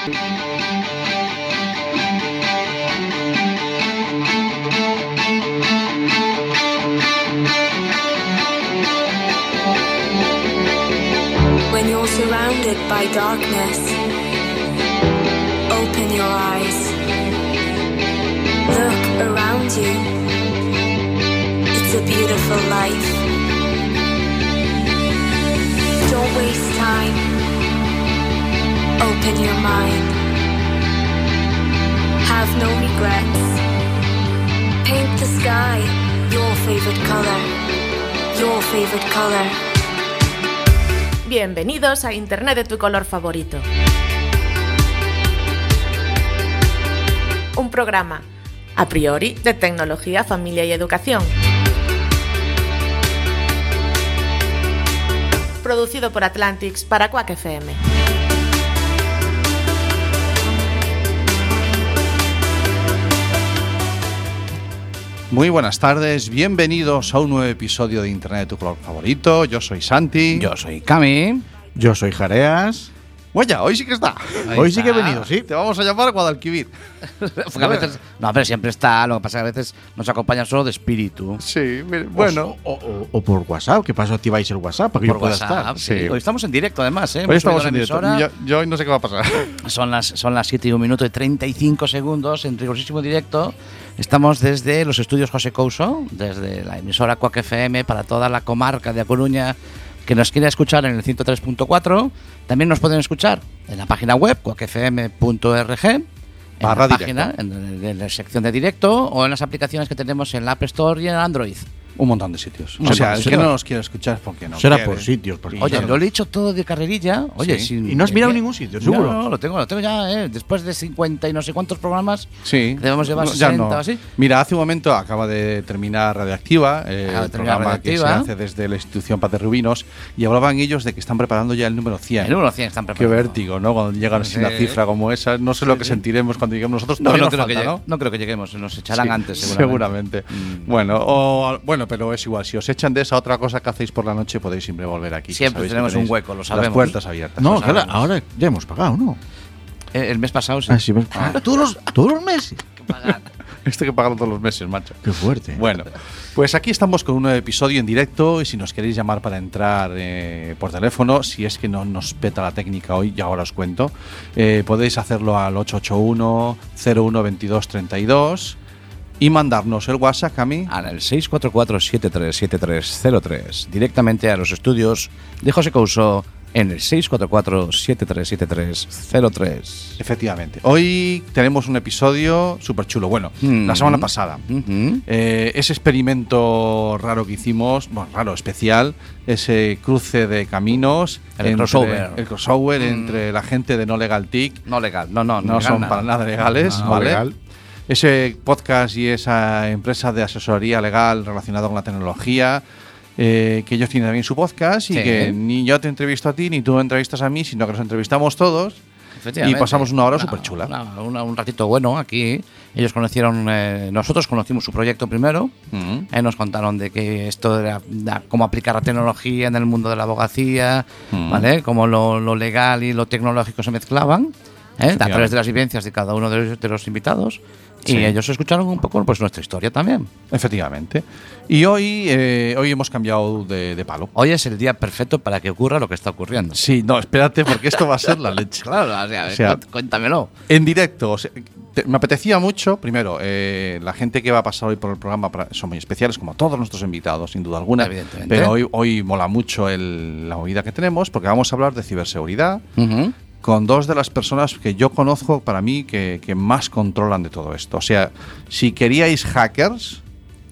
When you're surrounded by darkness, open your eyes. Look around you. It's a beautiful life. Don't waste time. Open your mind. Have no regrets. Paint the sky your favorite color. Your favorite color. Bienvenidos a Internet de tu color favorito. Un programa, a priori, de tecnología, familia y educación. Producido por Atlantics para Quack FM. Muy buenas tardes, bienvenidos a un nuevo episodio de Internet de tu color favorito. Yo soy Santi. Yo soy Cami. Yo soy Jareas. Vaya, hoy sí que está. Ahí Hoy sí que he está. venido, sí. Te vamos a llamar Guadalquivir. Porque a veces, no, pero siempre está. Lo que pasa es que a veces nos acompaña solo de espíritu. Sí, mire, bueno. O, o- o por WhatsApp, ¿qué pasa? Activáis el WhatsApp para que Por yo pueda WhatsApp, estar. sí. Sí. Hoy estamos en directo, además. ¿eh? Hoy Hemos estamos en directo. Yo, yo hoy no sé qué va a pasar. Son las, son las 7 y 1 minuto y 35 segundos en rigurosísimo directo. Estamos desde los estudios José Couso, desde la emisora Cuac FM para toda la comarca de A Coruña que nos quiera escuchar en el 103.4. También nos pueden escuchar en la página web cuacfm.org. En Barra la página, en, en la sección de directo o en las aplicaciones que tenemos en la App Store y en Android. Un montón de sitios. O sea, el que no nos quiere escuchar es porque no. Será quiere. por sitios. por Oye, lo he dicho todo de carrerilla. Oye, Sí. sin- ¿Y no has mirado eh, ningún sitio, seguro? No, no, lo tengo, lo tengo ya, ¿eh? Después de 50 y no sé cuántos programas. Sí. Debemos llevar No, ya 60 no. o así. Mira, hace un momento acaba de terminar Radioactiva, eh, Acaba de el terminar programa que se hace desde la institución Paz de Rubinos, y hablaban ellos de que están preparando ya el número 100. El número 100 están Qué preparados. vértigo, ¿no? Cuando llegan así una cifra como esa, no sé lo que sentiremos cuando lleguemos nosotros. No, creo que falta, llegue- ¿no? creo que lleguemos, nos echarán antes, seguramente. seguramente. Bueno, o- bueno, pero es igual. Si os echan de esa otra cosa que hacéis por la noche, podéis siempre volver aquí. que Siempre sabéis que tenemos un hueco, lo sabemos. Las puertas abiertas. No, claro, ahora ya hemos pagado, ¿no? Eh, El mes pasado sí. Ah, sí, Ah, todos, los, todos los meses. Esto hay que pagarlo todos los meses, macho. Qué fuerte. Bueno, pues aquí estamos con un nuevo episodio en directo y si nos queréis llamar para entrar eh, por teléfono, si es que no nos peta la técnica hoy, ya ahora os cuento, eh, podéis hacerlo al 881-012232 y mandarnos el WhatsApp a mí. Al 644-737303. Directamente a los estudios de José Couso en el 644-737303. Efectivamente. Hoy tenemos un episodio súper chulo. Bueno, la semana Mm. pasada. Ujú. Eh, ese experimento raro que hicimos, bueno, raro, especial, ese cruce de caminos, El crossover. el crossover Mm. entre la gente de No Legal TIC, No legal, no, no, no, legal son nada. para nada legales, No, ¿vale? legal. Ese podcast y esa empresa de asesoría legal relacionada con la tecnología, eh, que ellos tienen también su podcast y Sí. que ni yo te entrevisto a ti ni tú me entrevistas a mí, sino que nos entrevistamos todos. Y pasamos una hora superchula. una- una- un ratito bueno aquí. Ellos conocieron, eh, nosotros conocimos su proyecto primero. Mm. Eh, nos contaron de que esto era cómo aplicar la tecnología en el mundo de la abogacía, Mm. ¿vale? Cómo lo, lo legal y lo tecnológico se mezclaban, ¿eh? a través de las vivencias de cada uno de los, de los invitados. Sí. Y ellos escucharon un poco pues, nuestra historia también. Efectivamente. Y hoy, eh, hoy hemos cambiado de, de palo. Hoy es el día perfecto para que ocurra lo que está ocurriendo. Sí, no, espérate, porque esto va a ser la leche. Claro, o sea, O sea, cuént- cuéntamelo. En directo, o sea, te- me apetecía mucho, primero, eh, la gente que va a pasar hoy por el programa son muy especiales, como todos nuestros invitados, sin duda alguna. Evidentemente. Pero hoy, hoy mola mucho el- la movida que tenemos, porque vamos a hablar de ciberseguridad Ujú. Con dos de las personas que yo conozco, para mí, que, más controlan de todo esto. O sea, si queríais hackers,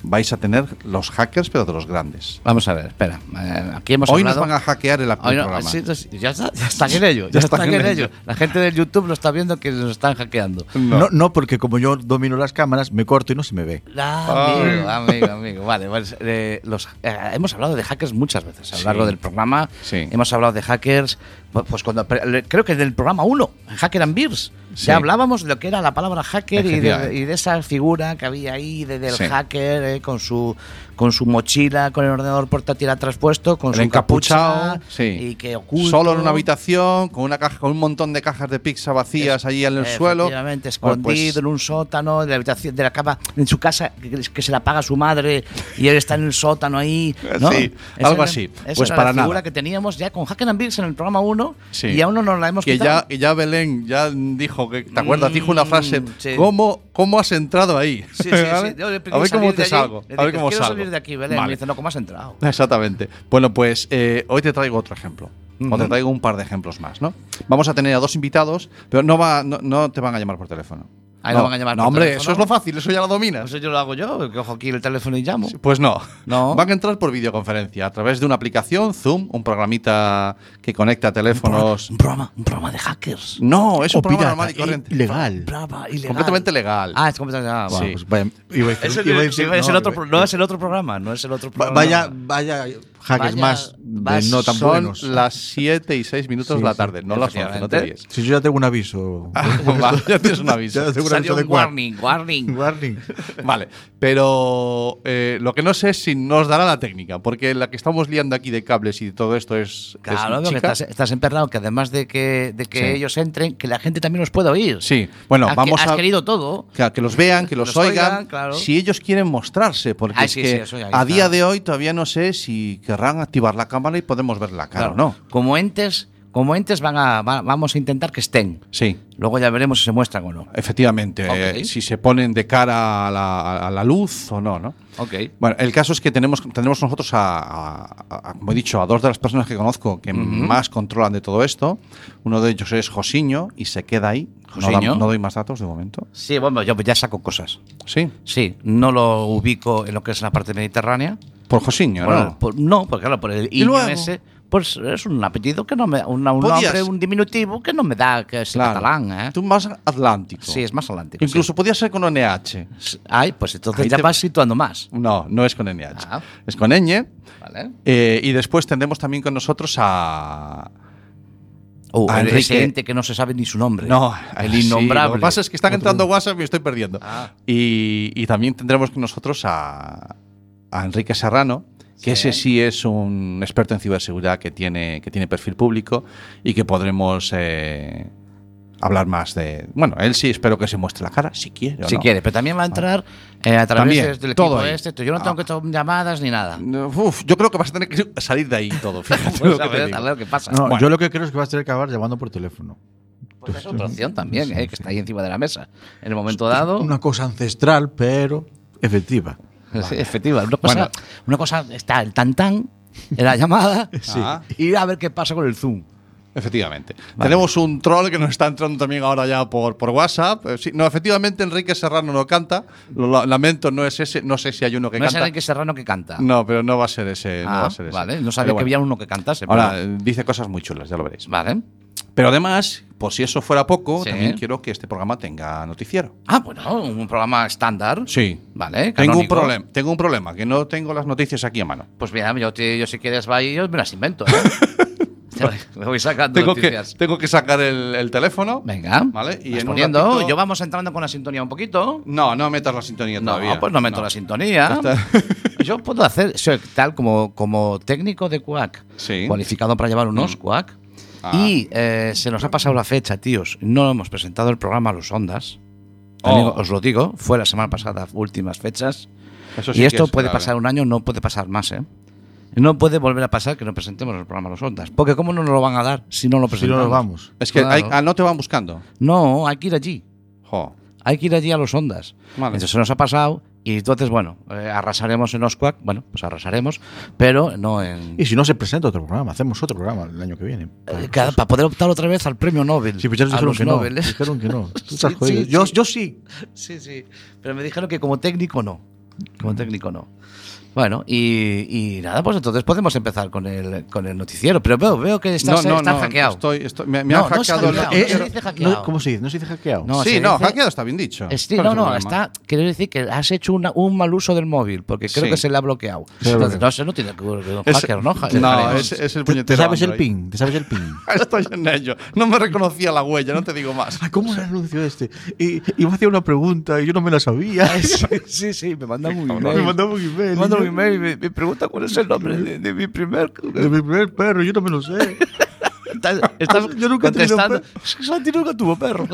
vais a tener los hackers, pero de los grandes. Vamos a ver, espera. Eh, aquí hemos Hoy nos hablado. van a hackear el, no, programa. sí, sí, ya, está, ya están en ello. Ya, están, en ello. La gente del YouTube lo está viendo que nos están hackeando. No. no, porque como yo domino las cámaras, me corto y no se me ve. Ah, amigo, amigo, amigo. Vale, pues, eh, los, eh, hemos hablado de hackers muchas veces a lo Sí. largo del programa. Sí. Hemos hablado de hackers, pu- pues cuando creo que del programa 1, Hacker and Beers. Sí. Ya hablábamos de lo que era la palabra hacker y de, y de esa figura que había ahí de- del Sí. hacker eh, con su con su mochila, con el ordenador portátil atrás puesto, con El su encapuchado, capucha sí. y que oculto. Solo en una habitación, con una caja, con un montón de cajas de pizza vacías allí en el suelo. Escondido pues, en un sótano, de la habitación, de la cama, en su casa, que, que se la paga su madre y él está en el sótano ahí. ¿no? Sí, Esa algo era- así. esa Pues era para la figura nada. que teníamos ya con Hacker and Beers en el programa 1 Sí. y aún no nos la hemos que quitado. ya, y ya Belén ya dijo que, ¿te acuerdas? Dijo una Mm, frase, sí. ¿cómo, ¿cómo has entrado ahí? Sí, sí, ¿Vale? sí. A ver cómo te salgo. A ver cómo salgo. salir de aquí. Vale. Me dice, no, ¿cómo has entrado? Exactamente. Bueno, pues eh, hoy te traigo otro ejemplo. O te traigo un par de ejemplos más, ¿no? Vamos a tener a dos invitados, pero no, va, no, no te van a llamar por teléfono. Ahí no van a llamar No, hombre, teléfono. eso es lo fácil, eso ya lo dominas. Pues eso yo lo hago yo, que cojo aquí el teléfono y llamo. Pues no. No. Van a entrar por videoconferencia a través de una aplicación, Zoom, un programita que conecta teléfonos. Un programa, un programa de hackers. No, es un O programa pirata, normal y corriente. ilegal. Programa ilegal. Completamente legal. Ah, es completamente legal. Sí. Bueno, pues vaya, iba a decir- Es el, iba a decir- sí, es el no, no es el otro programa, no es el otro programa. Vaya, vaya hackers Vaya- más de vas- no tan Son buenos. las 7 y 6 minutos Sí, de la sí. tarde, no las 11, no te líes. Si yo ya tengo un aviso. Vale, ya tienes un aviso. Ya tengo un aviso de warning, warning. Warning. Vale, pero eh, lo que no sé es si nos dará la técnica, porque la que estamos liando aquí de cables y de todo esto es. es Claro, porque chica. estás, estás emperrado que además de que, de que Sí. ellos entren, que la gente también los pueda oír. Sí, bueno, Has que- vamos has a. querido todo. Que, que los vean, que los, los oigan, oigan, claro. si ellos quieren mostrarse, porque Ah, es sí, que sí, a día de hoy todavía no sé si querrán activar la cámara y podemos ver la cara Claro, o no. Como entes, como entes van a, va- vamos a intentar que estén. Sí, Luego ya veremos si se muestran o no. efectivamente, Ok. eh, si se ponen de cara a la, a la luz o no, ¿no? Ok. Bueno, el caso es que tenemos, tenemos nosotros, a, a- a- como he dicho, a dos de las personas que conozco que más controlan de todo esto. Uno de ellos es Josiño y se queda ahí. No, da- Josiño. no doy más datos de momento. Sí, bueno, yo ya saco cosas. Sí, Sí, no lo ubico en lo que es la parte mediterránea. Por Josiño, ¿no? por- no, porque claro, por el ¿Y iño ese, pues es un apellido que no me una- un Podías- nombre, un diminutivo que no me da que es Claro. catalán, ¿eh? Tú más atlántico. Sí, es más atlántico. Incluso podía ser con NH. Ay, pues entonces Ahí ya te- vas situando más. No, no es con NH. Ah. Es con ñ. ¿Vale? eh, y después tendremos también con nosotros a. Uh, A Enrique- ente que no se sabe ni su nombre. No, el sí, innombrable. lo que pasa es que están entrando WhatsApp y me estoy perdiendo. Ah. Y, y también tendremos con nosotros a, a Enrique Serrano, que Sí. ese sí es un experto en ciberseguridad que tiene, que tiene perfil público y que podremos eh, hablar más de. Bueno, él sí espero que se muestre la cara, si quiere. o Si no. quiere, pero también va a entrar eh, a través También, del todo equipo ahí. este. Yo no tengo Ah. que tomar llamadas ni nada. No, uf, yo creo que vas a tener que salir de ahí todo. Fíjate Pues lo que te ver, digo. a ver qué pasa. No, Bueno. Yo lo que creo es que vas a tener que acabar llamando por teléfono. Pues es otra opción también, eh, que está ahí encima de la mesa. En el momento dado. Una cosa ancestral, pero efectiva. Sí, efectiva. Una cosa, Bueno. una cosa está el tan tan en la llamada Ah. y a ver qué pasa con el Zoom. Efectivamente. Tenemos un troll que nos está entrando también ahora ya por, por WhatsApp. Eh, sí, no, efectivamente, Enrique Serrano no canta. Lo, lo- lamento, no es ese. No sé si hay uno que no es canta. Enrique Serrano que canta. No, pero no va a ser ese. no Ah, va a ser ese. vale, no sabía Pero que había uno que cantase. Ahora, pero- eh, dice cosas muy chulas, ya lo veréis. Vale. Pero además, por si eso fuera poco, Sí. también quiero que este programa tenga noticiero. Ah, bueno, un programa estándar. Sí. Vale, Tengo un, problema, tengo un problema, que no tengo las noticias aquí a mano. Pues mira, yo, te- yo si quieres va y yo me las invento. ¿eh? Me voy sacando Tengo que, noticias. tengo que sacar el, el teléfono. Venga. Vale, y en poniendo. ratito- Yo vamos entrando con la sintonía un poquito. No, no metas la sintonía No, todavía. pues no meto la sintonía. Yo puedo hacer, soy tal como, como técnico de QUAC, Sí. cualificado para llevar unos QUAC. Ah. Y eh, se nos ha pasado la fecha, tíos. No hemos presentado el programa a los Ondas. Oh. Os lo digo, fue la semana pasada, últimas fechas. Eso sí y esto es puede grave. pasar un año, no puede pasar más, ¿eh? No puede volver a pasar que no presentemos el programa a los Ondas. Porque ¿cómo no nos lo van a dar si no lo Si presentamos? no nos vamos. Es que Claro. hay- ah, no te van buscando. No, hay que ir allí. Jo. Hay que ir allí a los Ondas. Vale. Entonces se nos ha pasado y entonces, bueno, eh, arrasaremos en Oscuac. Bueno, pues arrasaremos, pero no en... Y si no se presenta otro programa, hacemos otro programa el año que viene. Eh, para poder optar otra vez al premio Nobel. Sí, pero ya nos dijeron que no. Dijeron que no. Tú Sí, estás jodido. sí, yo, sí. yo sí. Sí, sí. Pero me dijeron que como técnico no. Como técnico no. Bueno, y, y nada, pues entonces podemos empezar con el, con el noticiero. Pero veo, veo que estás, estás hackeado. Estoy, estoy- me, me No, han no se ha hackeado. hackeado. Eh, no se eh, dice hackeado. no, ¿Cómo se dice? ¿No se dice hackeado? No, sí, se no, dice- hackeado está bien dicho. Sí, ¿Cuál no, es no, problema? está. Quiero decir que has hecho una- un mal uso del móvil, porque creo Sí. que se le ha bloqueado. Ha Entonces, no sé, no tiene que ver con Es- hacker, ¿no? No, es, es el ¿Te, te puñetero sabes el pin? ¿Te sabes el pin? Estoy en ello. No me reconocía la huella, no te digo más. Ay, ¿Cómo era el anuncio este? Y, iba a hacer una pregunta y yo no me la sabía. sí, sí, sí, me manda un email. me mandaba un email. Un y me, me pregunta cuál es el nombre de, de mi primer. De mi primer perro, yo no me lo sé. Estás, estás Yo nunca he tenido contestando. Es Santi nunca tuvo perro.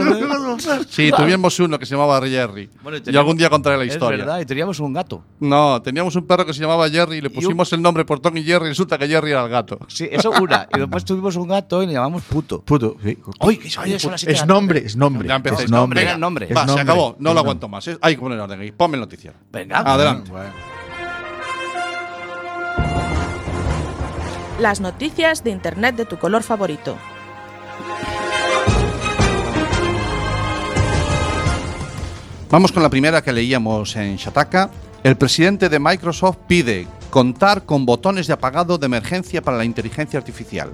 Sí, tuvimos uno que se llamaba Jerry. Bueno, y y algún día contaré la Es historia. verdad, y teníamos un gato. No, teníamos un perro que se llamaba Jerry y le un- pusimos el nombre por Tom y Jerry y resulta que Jerry era el gato. Sí, eso una. Y después tuvimos un gato y le llamamos puto. Puto. sí. Oye, que oye, son las siete de Es nombre, es nombre. Ya empecéis. Es nombre. Venga, nombre. Es Va, se nombre. acabó. No Es lo nombre. aguanto más. Hay que poner orden ahí. Ponme el noticiero. Venga. Adelante. Bueno. Las noticias de Internet de tu color favorito. Vamos con la primera que leíamos en Shataka. El presidente de Microsoft pide contar con botones de apagado de emergencia para la inteligencia artificial.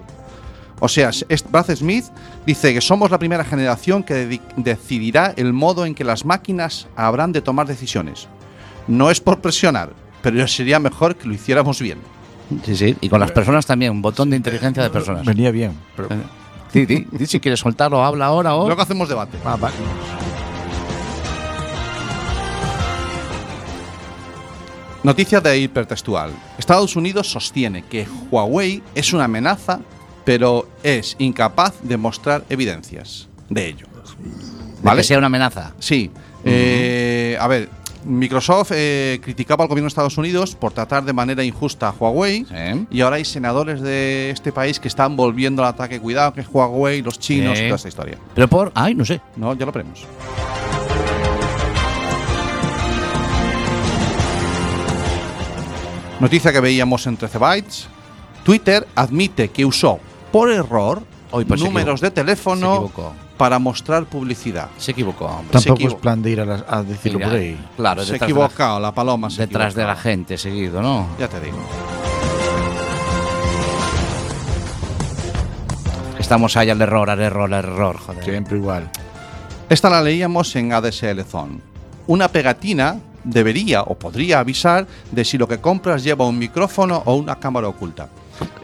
O sea, Brad Smith dice que somos la primera generación que decidirá el modo en que las máquinas habrán de tomar decisiones. No es por presionar, pero sería mejor que lo hiciéramos bien. Sí, sí. Y con las personas también, un botón de inteligencia de personas. Venía bien. Pero, Sí, sí. Si quieres soltarlo, habla ahora o. Luego hacemos debate. Ah, va. Noticia de hipertextual. Estados Unidos sostiene que Huawei es una amenaza, pero es incapaz de mostrar evidencias de ello. de ¿Vale? que sea una amenaza. Sí. Eh, a ver, Microsoft eh, criticaba al gobierno de Estados Unidos por tratar de manera injusta a Huawei. Sí. Y ahora hay senadores de este país que están volviendo al ataque. Cuidado, que es Huawei, los chinos Sí. y toda esta historia. Pero por. Ay, no sé. No, ya lo veremos. Noticia que veíamos en 13 bytes. Twitter admite que usó por error Hoy, pues, números de teléfono. Para mostrar publicidad. Se equivocó, hombre. Se Tampoco es plan de ir a, las- a decirlo Mira, por ahí. Claro, se de equivocado, la, paloma la, se detrás de la gente seguido, ¿no? Ya te digo. Estamos ahí al error, al error, al error, joder. Siempre igual. Esta la leíamos en ADSL Zone. Una pegatina debería o podría avisar de si lo que compras lleva un micrófono o una cámara oculta.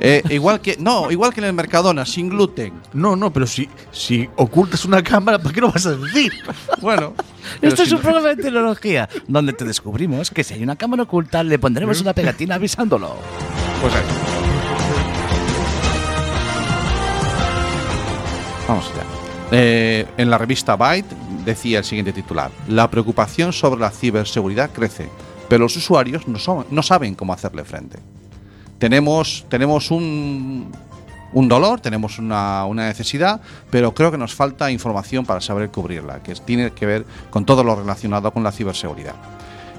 Eh, igual que no, igual que en el Mercadona, sin gluten. No, no, pero si, si ocultas una cámara, ¿para qué no vas a decir? Bueno, Esto es un programa de tecnología donde te descubrimos que si hay una cámara oculta le pondremos una pegatina avisándolo. Pues ahí. Vamos allá. Eh, en la revista Byte decía el siguiente titular: La preocupación sobre la ciberseguridad crece, pero los usuarios no, son- no saben cómo hacerle frente. Tenemos, tenemos un, un dolor, tenemos una, una necesidad, pero creo que nos falta información para saber cubrirla, que tiene que ver con todo lo relacionado con la ciberseguridad.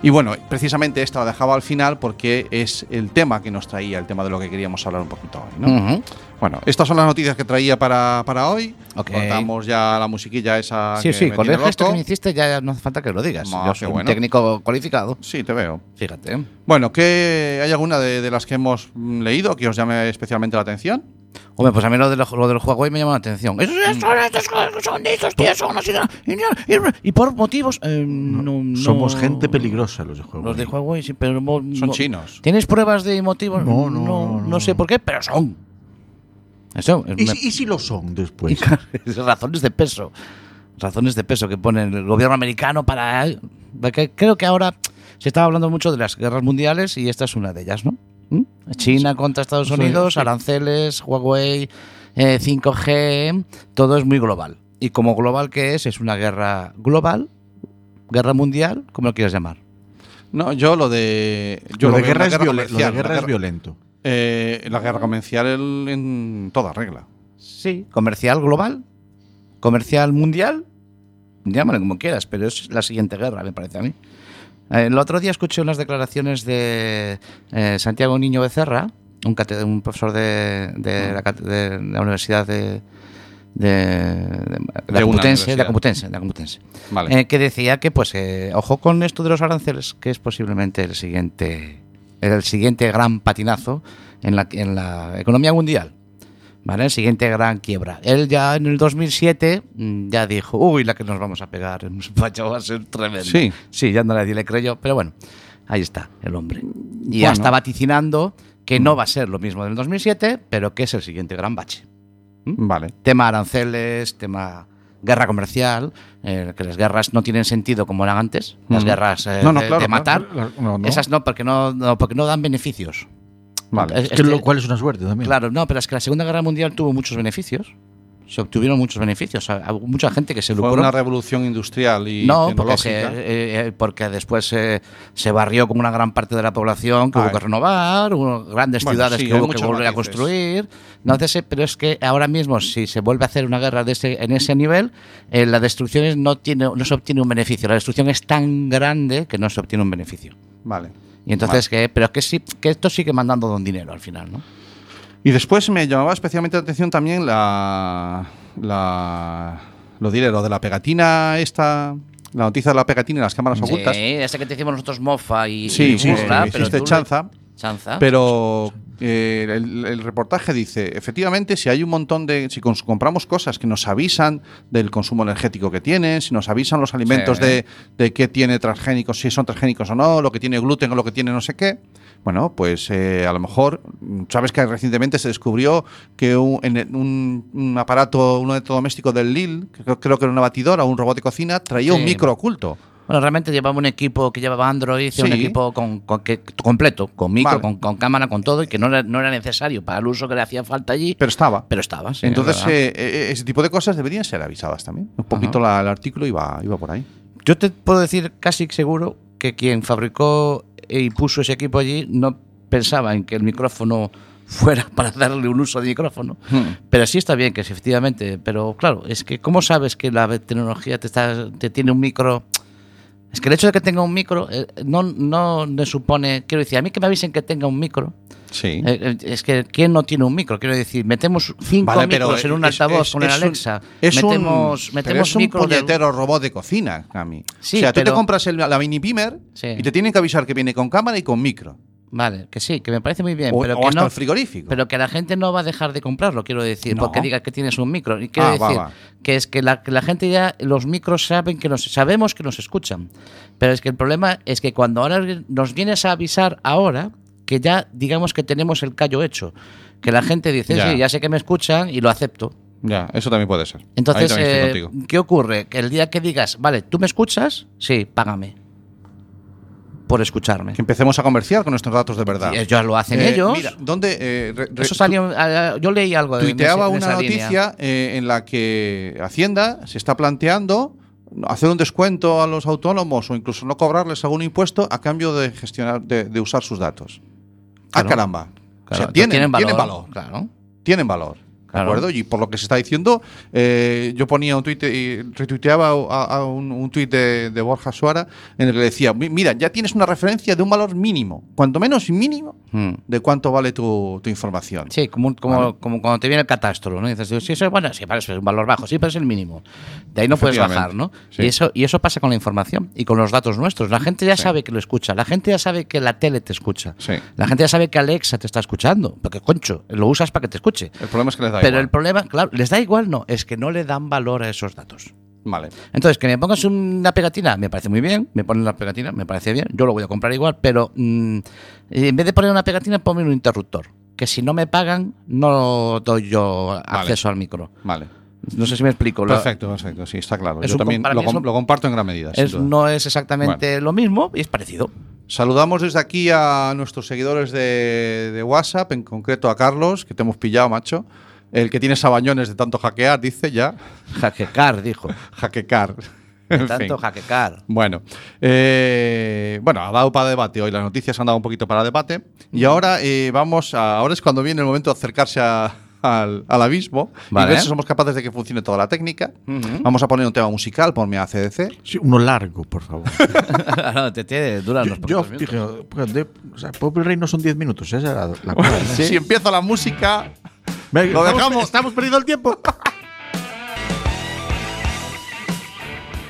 Y bueno, precisamente esta la dejaba al final porque es el tema que nos traía, el tema de lo que queríamos hablar un poquito hoy. ¿no? Ujú. Bueno, estas son las noticias que traía para, para hoy. Ok. Cortamos ya la musiquilla esa. Sí, que sí, con el gesto que me hiciste ya no hace falta que lo digas. Yo soy un bueno. técnico cualificado. Sí, te veo. Fíjate. Bueno, ¿qué, ¿hay alguna de, de las que hemos mm, leído que os llame especialmente la atención? Hombre, pues a mí lo, de lo, lo del Huawei me llama la atención. Esos son estos son estos tíos, son así. Y, y- y por motivos. eh, no, no- Somos gente peligrosa los de juego. Los de Huawei, sí, pero. mo- Son mo- chinos. ¿Tienes pruebas de motivos? No, no, no, no, no. sé por qué, pero son. Eso. ¿Y, me- si, y si lo son después? razones de peso. Razones de peso que pone el gobierno americano para. porque creo que ahora se estaba hablando mucho de las guerras mundiales y esta es una de ellas, ¿no? ¿Mm? China contra Estados Unidos, sí. aranceles, Huawei, eh, 5G, todo es muy global. Y como global que es, es una guerra global, guerra mundial, como lo quieras llamar. No, yo lo de. Yo lo, de guerra violen- lo de guerra es guerra- violento. eh, la guerra comercial en, en toda regla. Sí. Comercial global, comercial mundial, llámalo como quieras, pero es la siguiente guerra, me parece a mí. Eh, El otro día escuché unas declaraciones de eh, Santiago Niño Becerra, un, un profesor de, de la, de la Universidad de, la universidad. De la Complutense, Vale. eh, que decía que, pues, eh, ojo con esto de los aranceles, que es posiblemente el siguiente el siguiente gran patinazo en la, en la economía mundial. ¿Vale? El siguiente gran quiebra. Él ya en el 2007 mm, ya dijo, uy, la que nos vamos a pegar en España va a ser tremenda. Sí. Sí, ya no nadie le creyó, pero bueno, ahí está el hombre. Y ya Bueno. está vaticinando que no va a ser lo mismo del 2007, pero que es el siguiente gran bache. Vale. Tema aranceles, tema guerra comercial, eh, que las guerras no tienen sentido como eran antes, las Ujú. guerras eh, No, no, de, claro, de matar. claro, no. Esas no, porque no, porque no dan beneficios. Vale. Es- Es que lo que- cual es una suerte también. Claro, no, pero es que la Segunda Guerra Mundial tuvo muchos beneficios. Se obtuvieron muchos beneficios. O sea, hubo mucha gente que se Fue lucró. una revolución industrial y no, porque, se- eh, eh, porque después se- se barrió con una gran parte de la población que Ah, hubo que renovar, hubo grandes Bueno, ciudades sí, que hubo que volver a construir. Entonces, eh, pero es que ahora mismo, si se vuelve a hacer una guerra de ese, en ese nivel, eh, la destrucción es- no, tiene, no se obtiene un beneficio. La destrucción es tan grande que no se obtiene un beneficio. Vale. Y entonces, que, pero que sí, que esto sigue mandando don dinero al final, ¿no? Y después me llamaba especialmente la atención también la, la lo diré, lo de la pegatina esta, la noticia de la pegatina y las cámaras ocultas. Sí, ese que te decimos nosotros mofa y, Sí, y sí, burla, sí, pero hiciste tú le- chanza. Pero eh, el, el reportaje dice, efectivamente, si hay un montón de, si compramos cosas que nos avisan del consumo energético que tienen, si nos avisan los alimentos Sí. de, de qué tiene transgénicos, si son transgénicos o no, lo que tiene gluten o lo que tiene no sé qué, bueno, pues eh, a lo mejor, sabes que recientemente se descubrió que un, en un- un aparato, un electrodoméstico del Lil, que creo, creo que era una batidora o un robot de cocina, traía un micro oculto. Bueno, realmente llevaba un equipo que llevaba Android, un equipo con, con- que- completo, con micro, Vale. con, con cámara, con todo, y que no era, no era necesario para el uso que le hacía falta allí, Pero estaba. pero estaba. sí, Entonces, es verdad. eh, eh, ese tipo de cosas deberían ser avisadas también. Un poquito la- el artículo iba, iba por ahí. Yo te puedo decir casi seguro que quien fabricó y puso ese equipo allí no pensaba en que el micrófono fuera para darle un uso de micrófono. Hmm. Pero sí está bien que efectivamente. Pero claro, es que ¿cómo sabes que la tecnología te, está, te tiene un micro? Es que el hecho de que tenga un micro eh, no, no me supone, quiero decir, a mí que me avisen que tenga un micro, Sí. eh, eh, es que ¿quién no tiene un micro? Quiero decir, metemos cinco Vale, pero en un es- altavoz es- con el un- Alexa, es un- metemos, pero metemos es un puñetero robot de cocina, Cami. Sí, o sea, tú te compras el- la mini Beamer Sí. y te tienen que avisar que viene con cámara y con micro. Vale, que sí, que me parece muy bien, o pero o que hasta no, el frigorífico. pero que la gente no va a dejar de comprarlo, quiero decir, No. porque diga que tienes un micro. Y quiero Ah, decir va. que es que la, que la gente ya, los micros saben que nos, sabemos que nos escuchan. Pero es que el problema es que cuando ahora nos vienes a avisar ahora, que ya digamos que tenemos el callo hecho. Que la gente dice, Ya. sí, ya sé que me escuchan y lo acepto. ya, eso también puede ser. Entonces, eh. ¿qué ocurre? Que el día que digas, vale, ¿tú me escuchas? Sí, págame. Por escucharme. Que empecemos a comerciar con nuestros datos de verdad. Y ellos lo hacen Eh, ellos. Mira, ¿dónde? eh, re- re- Eso salió, ah, yo leí algo de tuiteaba una noticia eh, en la que Hacienda se está planteando hacer un descuento a los autónomos o incluso no cobrarles algún impuesto a cambio de gestionar de, de usar sus datos. Claro. Ah, caramba. Claro, o sea, tienen valor. tienen valor. Claro. Tienen valor. ¿De Claro. acuerdo? Y por lo que se está diciendo, eh, yo ponía un tuit y retuiteaba a, a un, un tuit de, de Borja Suara en el que decía, "Mi- mira, ya tienes una referencia de un valor mínimo, cuanto menos mínimo, Hmm. de cuánto vale tu, tu información. Sí, como, como, Vale. como cuando te viene el catastro, ¿no? Y dices, sí, eso es bueno, sí, parece un valor bajo, sí, pero es el mínimo. De ahí no puedes bajar, ¿no? Sí. Y, eso, y eso pasa con la información y con los datos nuestros. La gente ya Sí. sabe que lo escucha, la gente ya sabe que la tele te escucha, Sí. la gente ya sabe que Alexa te está escuchando, porque, concho, lo usas para que te escuche. El problema es que les da Pero el problema, claro, les da igual, no, es que no le dan valor a esos datos. Vale. Entonces, que me pongas una pegatina, me parece muy bien, me ponen la pegatina, me parece bien, yo lo voy a comprar igual, pero mm, en vez de poner una pegatina, ponme un interruptor. Que si no me pagan, no doy yo acceso al micro. Vale. No sé si me explico. Perfecto, perfecto. Sí, está claro. Es Yo también lo, com- comparto en gran medida. es- no es exactamente lo mismo y es parecido. Saludamos desde aquí a nuestros seguidores de, de WhatsApp, en concreto a Carlos, que te hemos pillado, macho. El que tiene sabañones de tanto hackear, dice ya. Hackecar, dijo. Hackecar. De tanto fin. hackecar. Bueno, eh, bueno, ha dado para debate hoy, las noticias han dado un poquito para debate. Y ahora eh, vamos a, ahora es cuando viene el momento de acercarse a- al, al abismo Vale. y ver si somos capaces de que funcione toda la técnica. Ujú. Vamos a poner un tema musical, ponme a CDC. Sí, uno largo, por favor. No, te tiene duran yo los yo poquitos dije, pues, de- o sea, Pobre Rey no son 10 minutos, esa era la cosa. ¿no? Si empieza la música, Venga, Lo estamos- dejamos. Estamos perdiendo el tiempo.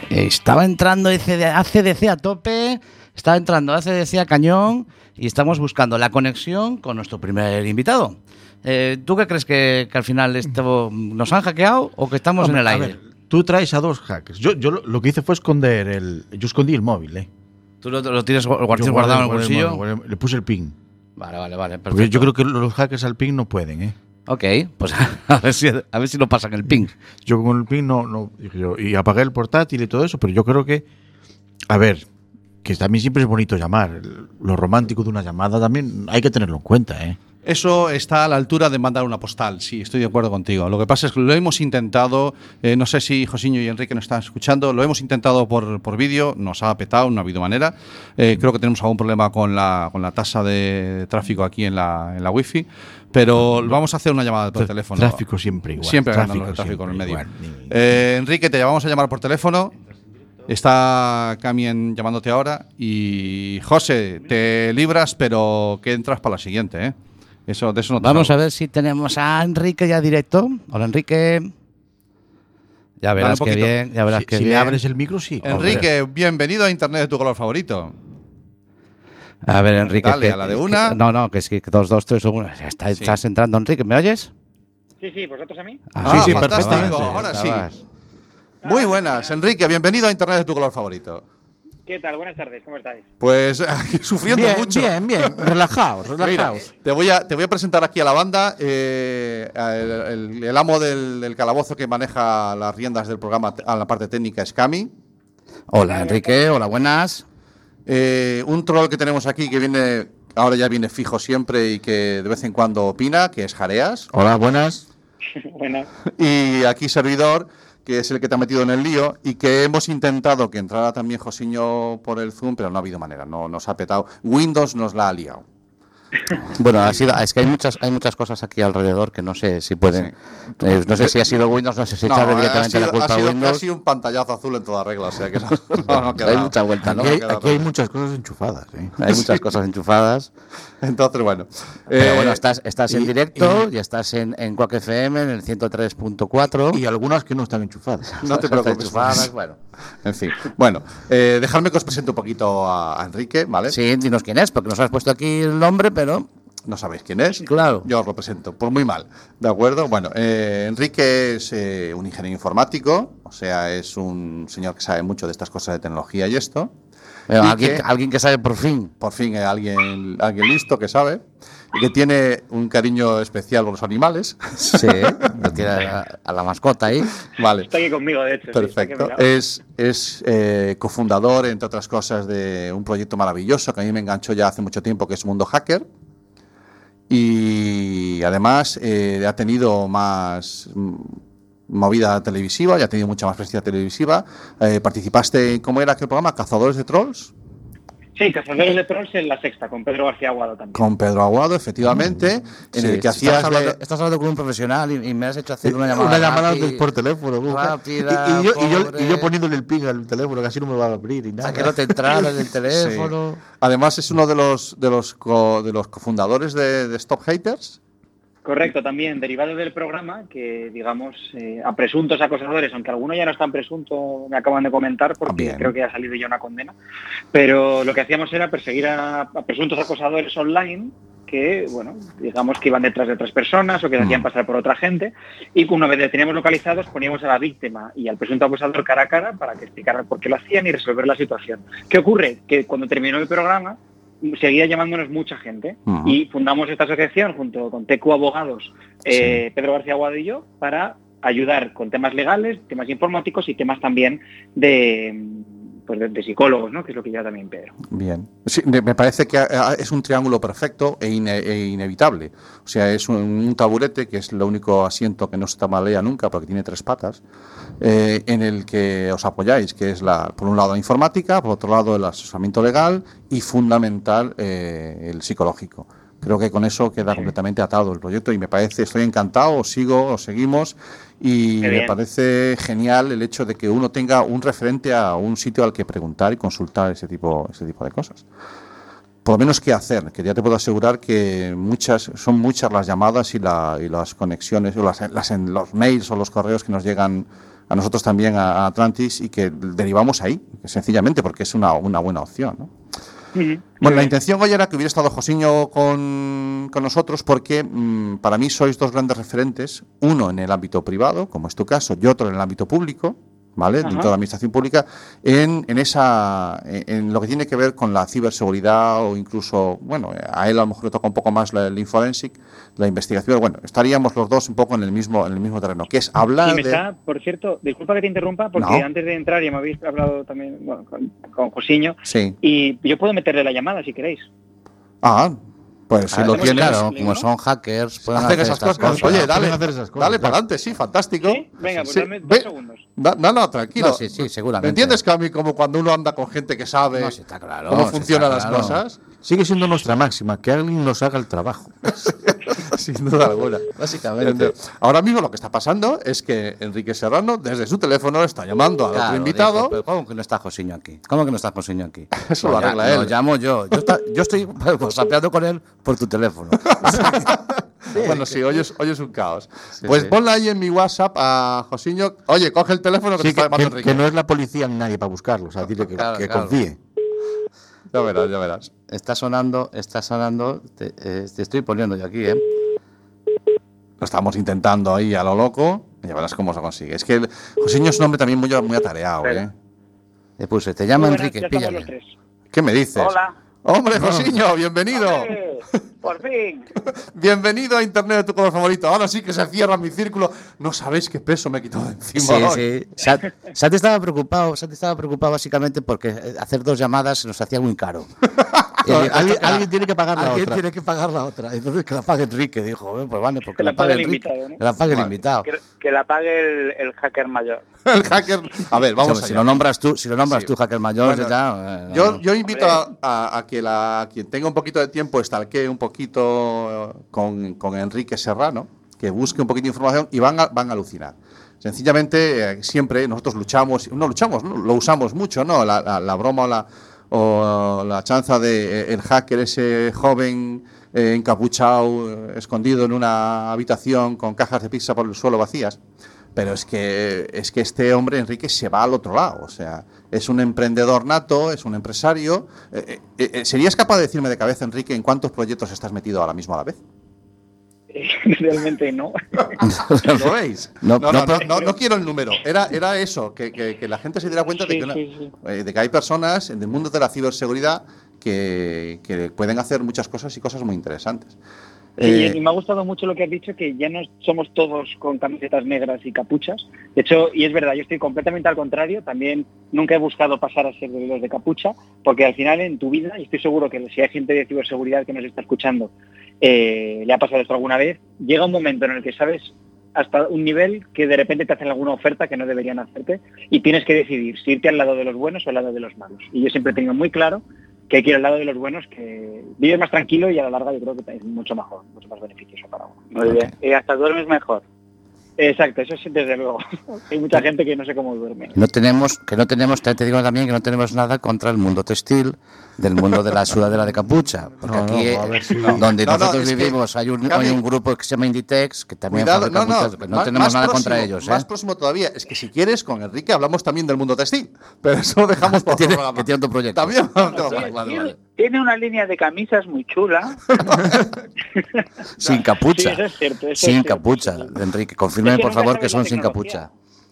Estaba entrando ACDC a tope, estaba entrando ACDC a cañón y estamos buscando la conexión con nuestro primer invitado. Eh, ¿Tú qué crees que, que al final esto nos han hackeado o que estamos Hombre, en el a aire? ver, tú traes a dos hackers. Yo, yo lo, lo que hice fue esconder el. Yo escondí el móvil, ¿eh? ¿Tú lo, lo tienes guard- guardado en el bolsillo? guardé- guardé- le puse el ping. Vale, vale, vale. Perfecto. yo creo que los hackers al ping no pueden, ¿eh? Ok, pues a ver si, a ver si no pasan el ping. Yo con el ping no, no y apagué el portátil y todo eso, pero yo creo que, a ver, que también siempre es bonito llamar. Lo romántico de una llamada también hay que tenerlo en cuenta, ¿eh? Eso está a la altura de mandar una postal, sí, estoy de acuerdo contigo. Lo que pasa es que lo hemos intentado, eh, no sé si Josiño y Enrique nos están escuchando, lo hemos intentado por, por vídeo, nos ha petado, no ha habido manera. Eh, creo que tenemos algún problema con la, con la tasa de tráfico aquí en la, en la wifi, pero vamos a hacer una llamada por teléfono. Tráfico siempre igual. Siempre tráfico los de tráfico en el medio. igual. Ni- Eh, Enrique, te llamamos a llamar por teléfono. Está Camien llamándote ahora. Y José, te libras, pero que entras para la siguiente, ¿eh? Eso, de eso no te Vamos a ver si tenemos a Enrique ya directo. Hola, Enrique. Ya verás que bien, ya verás Si, que si bien. me abres el micro, sí. Enrique, bienvenido a Internet de tu color favorito. A ver, Enrique. Dale, que- a la de que- una. no, no, que es que dos, dos, tres, uno. Está- Sí. Estás entrando, Enrique. ¿Me oyes? Sí, sí, ¿vosotros a mí? Ah, sí, sí, fantástico, perfectamente. ahora sí. Muy buenas, Enrique, bienvenido a Internet de tu color favorito. ¿Qué tal? Buenas tardes, ¿cómo estáis? Pues sufriendo Bien, mucho. bien, bien. Relajaos, Mira, relajaos. te voy, a, te voy a presentar aquí a la banda, eh, el, el- el amo del, del calabozo que maneja las riendas del programa a la parte técnica es Cami. Hola, Enrique. Hola, buenas. Eh, un troll que tenemos aquí que viene, ahora ya viene fijo siempre y que de vez en cuando opina, que es Jareas. Hola, buenas. Buenas. Y aquí servidor, que es el que te ha metido en el lío y que hemos intentado que entrara también Josiño por el Zoom, pero no ha habido manera, no nos ha petado. Windows nos la ha liado. Bueno, ha sido, es que hay muchas, hay muchas cosas aquí alrededor que no sé si pueden. eh, no sé si ha sido Windows, no sé si echarle ha directamente sido, la culpa ha sido a Windows. casi un pantallazo azul en toda regla, o sea que no, no, no queda Hay mucha vuelta, ¿no? Aquí, hay, aquí hay muchas cosas enchufadas, ¿eh? Hay muchas cosas enchufadas. Entonces, bueno. Pero eh, bueno, estás, estás en y- directo y, estás en, en Quack FM en el 103.4. Y algunas que no están enchufadas. No te preocupes. enchufadas, bueno. En fin. Bueno, eh, dejadme que os presente un poquito a, a Enrique, ¿vale? Sí, dinos quién es, porque nos has puesto aquí el nombre, pero. No sabéis quién es. Claro. Yo os lo presento, por muy mal. ¿De acuerdo? Bueno, eh, Enrique es eh, un ingeniero informático, o sea, es un señor que sabe mucho de estas cosas de tecnología y esto. pero Y alguien, que- alguien que sabe por fin. Por fin hay alguien, alguien listo que sabe que tiene un cariño especial por los animales. Sí, lo tiene a, a la mascota ahí. Vale. Está aquí conmigo, de hecho. Perfecto. Es, es eh, cofundador, entre otras cosas, de un proyecto maravilloso que a mí me enganchó ya hace mucho tiempo, que es Mundo Hacker. Y además eh, ha tenido más movida televisiva, ya ha tenido mucha más presencia televisiva. Eh, participaste, ¿cómo era aquel programa? Cazadores de Trolls. Sí, Cazadores de Trolls en la sexta, con Pedro García Aguado también. Con Pedro Aguado, efectivamente, en Sí, el que estás hacías hablando, de- estás hablando con un profesional y, y me has hecho hacer una llamada. Una llamada rápida. por teléfono. rápida, y, y yo, y, yo, y yo poniéndole el ping al teléfono, que así no me va a abrir y O nada. sea, que no te entrara en el teléfono. Además es uno de los de los co- de los cofundadores de, de Stop Haters. Correcto, también derivado del programa que, digamos, eh, a presuntos acosadores, aunque algunos ya no están presuntos, me acaban de comentar porque Bien. creo que ha salido ya una condena, pero lo que hacíamos era perseguir a, a presuntos acosadores online que, bueno, digamos que iban detrás de otras personas o que se hacían pasar por otra gente y una vez les teníamos localizados poníamos a la víctima y al presunto acosador cara a cara para que explicaran por qué lo hacían y resolver la situación. ¿Qué ocurre? Que cuando terminó el programa seguía llamándonos mucha gente. Y fundamos esta asociación junto con TQ Abogados, eh, Pedro García Aguado y yo, para ayudar con temas legales, temas informáticos y temas también de, pues de, psicólogos, ¿no? que es lo que lleva también Pedro. Bien. Sí, me parece que ah, es un triángulo perfecto e, e inevitable. O sea, es un, un taburete que es el único asiento que no se tambalea nunca porque tiene tres patas, eh, en el que os apoyáis, que es la, por un lado la informática, por otro lado el asesoramiento legal y fundamental eh, el psicológico. Creo que con eso queda completamente atado el proyecto y me parece, estoy encantado, os sigo, os seguimos y me parece genial el hecho de que uno tenga un referente a un sitio al que preguntar y consultar ese tipo, ese tipo de cosas. Por lo menos qué hacer, que ya te puedo asegurar que muchas, son muchas las llamadas y, la- y las conexiones, o las, las- en los mails o los correos que nos llegan a nosotros también a, a Atlantis y que derivamos ahí, sencillamente porque es una, una buena opción. ¿no? Bueno, la intención hoy era que hubiera estado Josiño con, con nosotros porque mm, para mí sois dos grandes referentes, uno en el ámbito privado, como es tu caso, y otro en el ámbito público, ¿vale? Ajá. Dentro de la administración pública, en, en esa, en, en lo que tiene que ver con la ciberseguridad o incluso, bueno, a él a lo mejor le toca un poco más la, el Inforensic, la investigación, bueno, estaríamos los dos un poco en el mismo, en el mismo terreno, que es hablar Y me de... está, por cierto, disculpa que te interrumpa, porque No. antes de entrar ya me habéis hablado también bueno, con, con Josiño, Sí. y yo puedo meterle la llamada si queréis. Ah, pues si Ah, lo tienes... Claro, ¿no? como son hackers, pueden hacer esas cosas. Oye, dale, hacer esas cosas, dale claro. para adelante, sí, fantástico. ¿Sí? Venga, pues Sí, dame dos ve- segundos. Da- No, no, tranquilo. No, sí, sí, seguramente. ¿Me entiendes que a mí, como cuando uno anda con gente que sabe No, está claro, cómo sí, funcionan está las claro. cosas? Sigue siendo nuestra máxima, que alguien nos haga el trabajo. Sin duda alguna. Básicamente. Ahora mismo lo que está pasando es que Enrique Serrano, desde su teléfono, está llamando al Claro, otro invitado. dijo, pero ¿Cómo que no está Josiño aquí? ¿Cómo que no está Josiño aquí? Eso lo ya- arregla él. Lo llamo yo. Yo, está- yo estoy sapeando con él por tu teléfono. Bueno, sí, hoy es, hoy es un caos. pues sí. ponle ahí en mi WhatsApp a Josiño. Oye, coge el teléfono que te Sí, está que, llamando que- Enrique. que no es la policía ni nadie para buscarlo. O sea, dile que, Claro, que claro. confíe. Ya verás, ya verás. Está sonando, está sonando. Te, eh, te estoy poniendo yo aquí, ¿eh? Lo estamos intentando ahí a lo loco. Ya verás cómo se consigue. Es que el- Josiño es un hombre también muy, muy atareado, ¿eh? Le puse, te llama Enrique, tres. ¿Qué me dices? Hola. Hombre, Josiño, bienvenido. ¡Hombre! Por fin. Bienvenido a Internet de tu color favorito. Ahora sí que se cierra mi círculo. No sabéis qué peso me he quitado de encima. Sí, hoy. sí. Sat, Sat estaba preocupado, Sat estaba preocupado básicamente porque eh, hacer dos llamadas se nos hacía muy caro. Alguien- "Esto que alguien tiene que pagar la alguien otra". tiene que pagar la otra. Entonces que la pague Enrique, dijo. "Eh, Pues vale, porque Que la, la pague pague el Enrique. invitado, ¿no? Que la pague el Vale. invitado. Que, que la pague el, el hacker mayor. El hacker. A ver, vamos si, lo nombras tú, si lo nombras Sí. tú, hacker mayor, Bueno, ya. eh, Yo, no. yo invito a, a- a que la, a quien tenga un poquito de tiempo estalquee un poquito con, con Enrique Serrano, que busque un poquito de información y van a, van a alucinar. Sencillamente, eh, siempre nosotros luchamos, no luchamos, ¿no? lo usamos mucho, ¿no? La, la- la broma o la, o la chanza de eh, el hacker, ese joven eh, encapuchado, eh, escondido en una habitación con cajas de pizza por el suelo vacías. Pero es que, es que este hombre, Enrique, se va al otro lado. O sea, es un emprendedor nato, es un empresario. Eh, ¿Serías capaz de decirme de cabeza, Enrique, en cuántos proyectos estás metido ahora mismo a la vez? Realmente no. ¿Lo veis? No, No, no, no, no, pero- no- no quiero el número. Era, era eso, que, que- que la gente se diera cuenta de, que una- sí, sí. eh, de que hay personas en el mundo de la ciberseguridad que, que pueden hacer muchas cosas y cosas muy interesantes. Sí, Eh, y me ha gustado mucho lo que has dicho, que ya no somos todos con camisetas negras y capuchas. De hecho, y es verdad, yo estoy completamente al contrario. También nunca he buscado pasar a ser de los de capucha, porque al final en tu vida, y estoy seguro que si hay gente de ciberseguridad que nos está escuchando, eh, le ha pasado esto alguna vez, llega un momento en el que sabes hasta un nivel que de repente te hacen alguna oferta que no deberían hacerte y tienes que decidir si irte al lado de los buenos o al lado de los malos. Y yo siempre he tenido muy claro que hay que ir al lado de los buenos, que vives más tranquilo y a la larga yo creo que es mucho mejor, mucho más beneficioso para uno. Muy bien. Y hasta duermes mejor. Exacto, eso sí, desde luego. hay mucha gente que no sé cómo duerme. No tenemos, que no tenemos, te digo también que no tenemos nada contra el mundo textil, del mundo de la sudadera de capucha. Porque No, aquí, ver donde No, no, nosotros que, vivimos, hay, un, hay un grupo que se llama Inditex, que también Cuidado, fabrica no, más- tenemos más nada próximo, contra ellos. ¿eh? Más próximo todavía. Es que si quieres, con Enrique hablamos también del mundo textil. Pero eso lo dejamos por otro tiene, programa. que tiene otro proyecto. También. no, Tiene- vale, vale. Tiene una línea de camisas muy chula. Sin capucha. Sí, eso es cierto. eso es sin capucha. Enrique. Confirme, Es que por favor, que son sin capucha.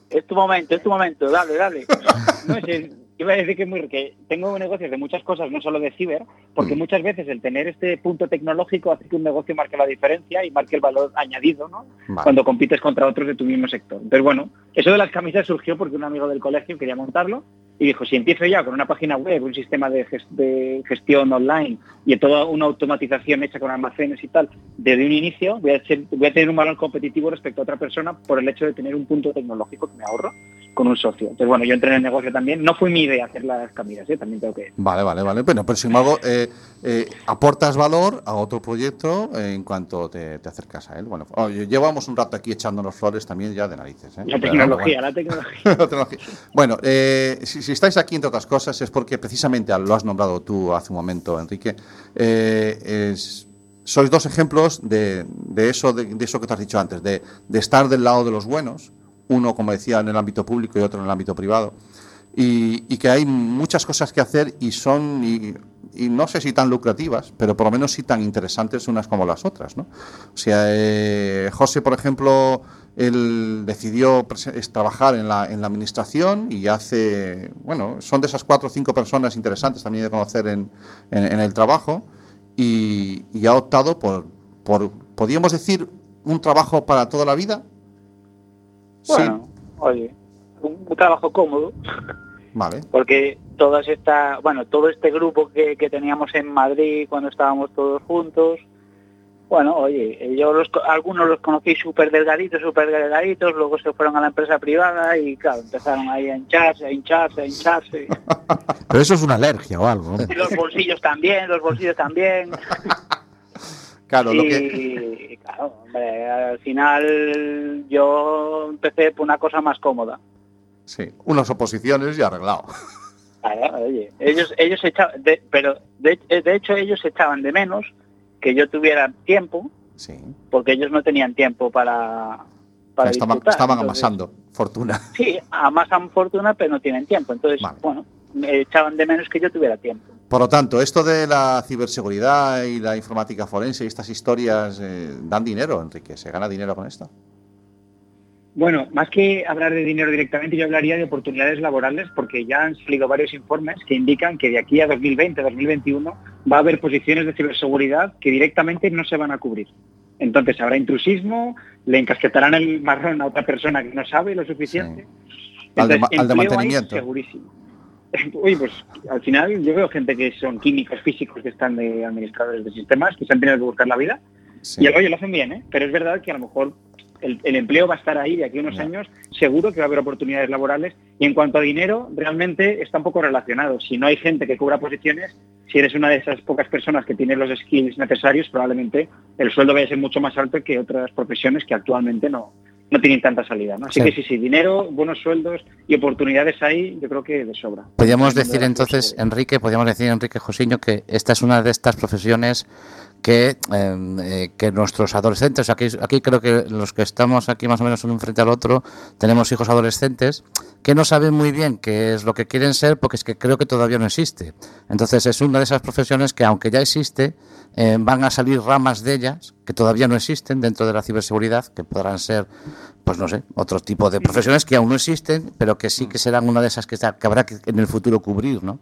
Es tu momento, es tu momento. Dale, dale. No, sí, iba a decir que, muy, que tengo negocios de muchas cosas, no solo de ciber, porque Mm. muchas veces el tener este punto tecnológico hace que un negocio marque la diferencia y marque el valor añadido, ¿no? Vale. Cuando compites contra otros de tu mismo sector. Entonces, bueno, eso de las camisas surgió porque un amigo del colegio quería montarlo y dijo, si empiezo ya con una página web, un sistema de, ges- de gestión online y toda una automatización hecha con almacenes y tal, desde un inicio voy a, ser- voy a tener un valor competitivo respecto a otra persona por el hecho de tener un punto tecnológico que me ahorro con un socio. Entonces, bueno, yo entré en el negocio también. No fue mi idea hacer las camisas, ¿eh? también tengo que Vale, vale, vale. Bueno, pero sin embargo, eh, eh, aportas valor a otro proyecto en cuanto te, te acercas a él. Bueno, llevamos un rato aquí echándonos flores también ya de narices. ¿eh? La tecnología, la tecnología. La tecnología. Bueno, eh, si, si estáis aquí, entre otras cosas, es porque precisamente lo has nombrado tú hace un momento, Enrique. es- sois dos ejemplos de, de eso, de, de eso que te has dicho antes, de, de estar del lado de los buenos, uno, como decía, en el ámbito público y otro en el ámbito privado. Y, y que hay muchas cosas que hacer y son, y, y no sé si tan lucrativas, pero por lo menos sí tan interesantes unas como las otras. ¿no? O sea, eh, José, por ejemplo, él decidió trabajar en la, en la administración y hace, bueno, son de esas cuatro o cinco personas interesantes también de conocer en, en- en el trabajo y, y ha optado por, por, podríamos decir, un trabajo para toda la vida. Bueno, oye, un, un trabajo cómodo, Vale. porque todas esta, bueno, todo este grupo que, que teníamos en Madrid cuando estábamos todos juntos, bueno, oye, yo los, algunos los conocí súper delgaditos, súper delgaditos, luego se fueron a la empresa privada y claro, empezaron ahí a hincharse, a hincharse, a hincharse. Pero eso es una alergia o algo. los bolsillos también, los bolsillos también. Claro, lo y, que, claro, hombre, al final yo empecé por una cosa más cómoda. Sí, unas oposiciones y arreglado. Claro, oye, ellos, ellos echaban, de- pero de, de hecho ellos echaban de menos que yo tuviera tiempo, Sí. porque ellos no tenían tiempo para, para estaban estaban Entonces, amasando fortuna. Sí, amasan fortuna, pero no tienen tiempo. Entonces, Vale. bueno, me echaban de menos que yo tuviera tiempo. Por lo tanto, esto de la ciberseguridad y la informática forense y estas historias eh, dan dinero, Enrique. ¿Se gana dinero con esto? Bueno, más que hablar de dinero directamente, yo hablaría de oportunidades laborales porque ya han salido varios informes que indican que de aquí a 2020, 2021 va a haber posiciones de ciberseguridad que directamente no se van a cubrir. Entonces habrá intrusismo, le encasquetarán el marrón a otra persona que no sabe lo suficiente. Entonces, ma- al de mantenimiento. segurísimo. Uy, pues al final yo veo gente que son químicos físicos que están de administradores de sistemas, que se han tenido que buscar la vida Sí. y oye, lo hacen bien, ¿eh? Pero es verdad que a lo mejor el, el empleo va a estar ahí de aquí a unos años, seguro que va a haber oportunidades laborales. Y en cuanto a dinero, realmente está un poco relacionado. Si no hay gente que cubra posiciones, si eres una de esas pocas personas que tiene los skills necesarios, probablemente el sueldo vaya a ser mucho más alto que otras profesiones que actualmente no, no tienen tanta salida. ¿no? Así Sí. que sí, sí, dinero, buenos sueldos y oportunidades ahí, yo creo que de sobra. Podríamos decir entonces. Enrique, podríamos decir, Enrique Josiño, que esta es una de estas profesiones que, eh, que nuestros adolescentes, aquí, creo que los que estamos aquí más o menos uno frente al otro, tenemos hijos adolescentes que no saben muy bien qué es lo que quieren ser porque es que creo que todavía no existe. Entonces es una de esas profesiones que aunque ya existe, eh, van a salir ramas de ellas que todavía no existen dentro de la ciberseguridad, que podrán ser, pues no sé, otro tipo de profesiones que aún no existen, pero que sí que serán una de esas que, que habrá que en el futuro cubrir, ¿no?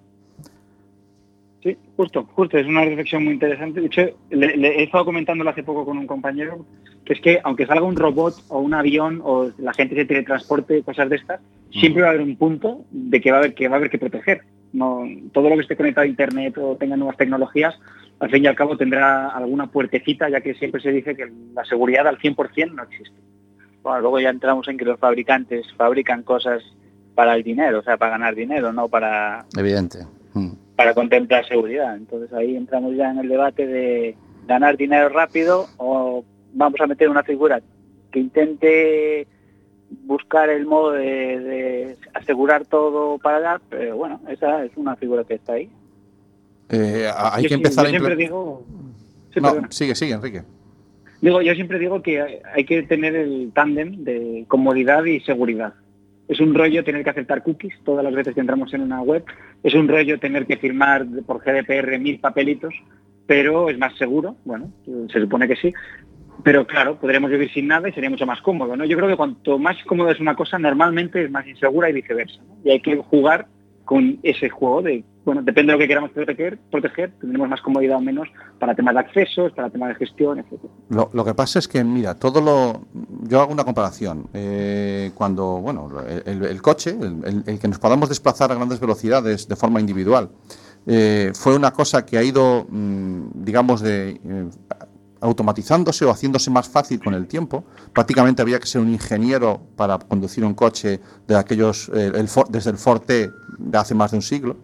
Sí, justo, justo, es una reflexión muy interesante. De hecho, le, le he estado comentándolo hace poco con un compañero, que es que aunque salga un robot o un avión o la gente se teletransporte, cosas de estas, siempre va a haber un punto de que va a haber que, va a haber que proteger. No, todo lo que esté conectado a Internet o tenga nuevas tecnologías, al fin y al cabo tendrá alguna puertecita, ya que siempre se dice que la seguridad al 100% no existe. Bueno, luego ya entramos en que los fabricantes fabrican cosas para el dinero, o sea, para ganar dinero, no para, Evidente. Mm. Para contemplar seguridad. Entonces ahí entramos ya en el debate de ganar dinero rápido o vamos a meter una figura que intente buscar el modo de, de asegurar todo para dar, pero bueno, esa es una figura que está ahí. Eh, hay Yo que empezar yo a siempre digo, sí, No, sigue, sigue, Enrique. Digo, yo siempre digo que hay que tener el tándem de comodidad y seguridad. Es un rollo tener que aceptar cookies todas las veces que entramos en una web. Es un rollo tener que firmar por GDPR mil papelitos, pero es más seguro. Bueno, se supone que sí. Pero claro, podremos vivir sin nada y sería mucho más cómodo. ¿no? Yo creo que cuanto más cómodo es una cosa, normalmente es más insegura y viceversa. Y hay que jugar ese juego de, bueno, depende de lo que queramos proteger, proteger tendremos más comodidad o menos para temas de accesos, para temas de gestión, etc. Lo, lo que pasa es que, mira, todo lo. Yo hago una comparación. Eh, cuando, bueno, el, coche, el que nos podamos desplazar a grandes velocidades de forma individual, eh, fue una cosa que ha ido, mm, digamos, de. eh, automatizándose o haciéndose más fácil con el tiempo. Prácticamente había que ser un ingeniero para conducir un coche de aquellos, eh, el Ford- desde el Forte de hace más de un siglo.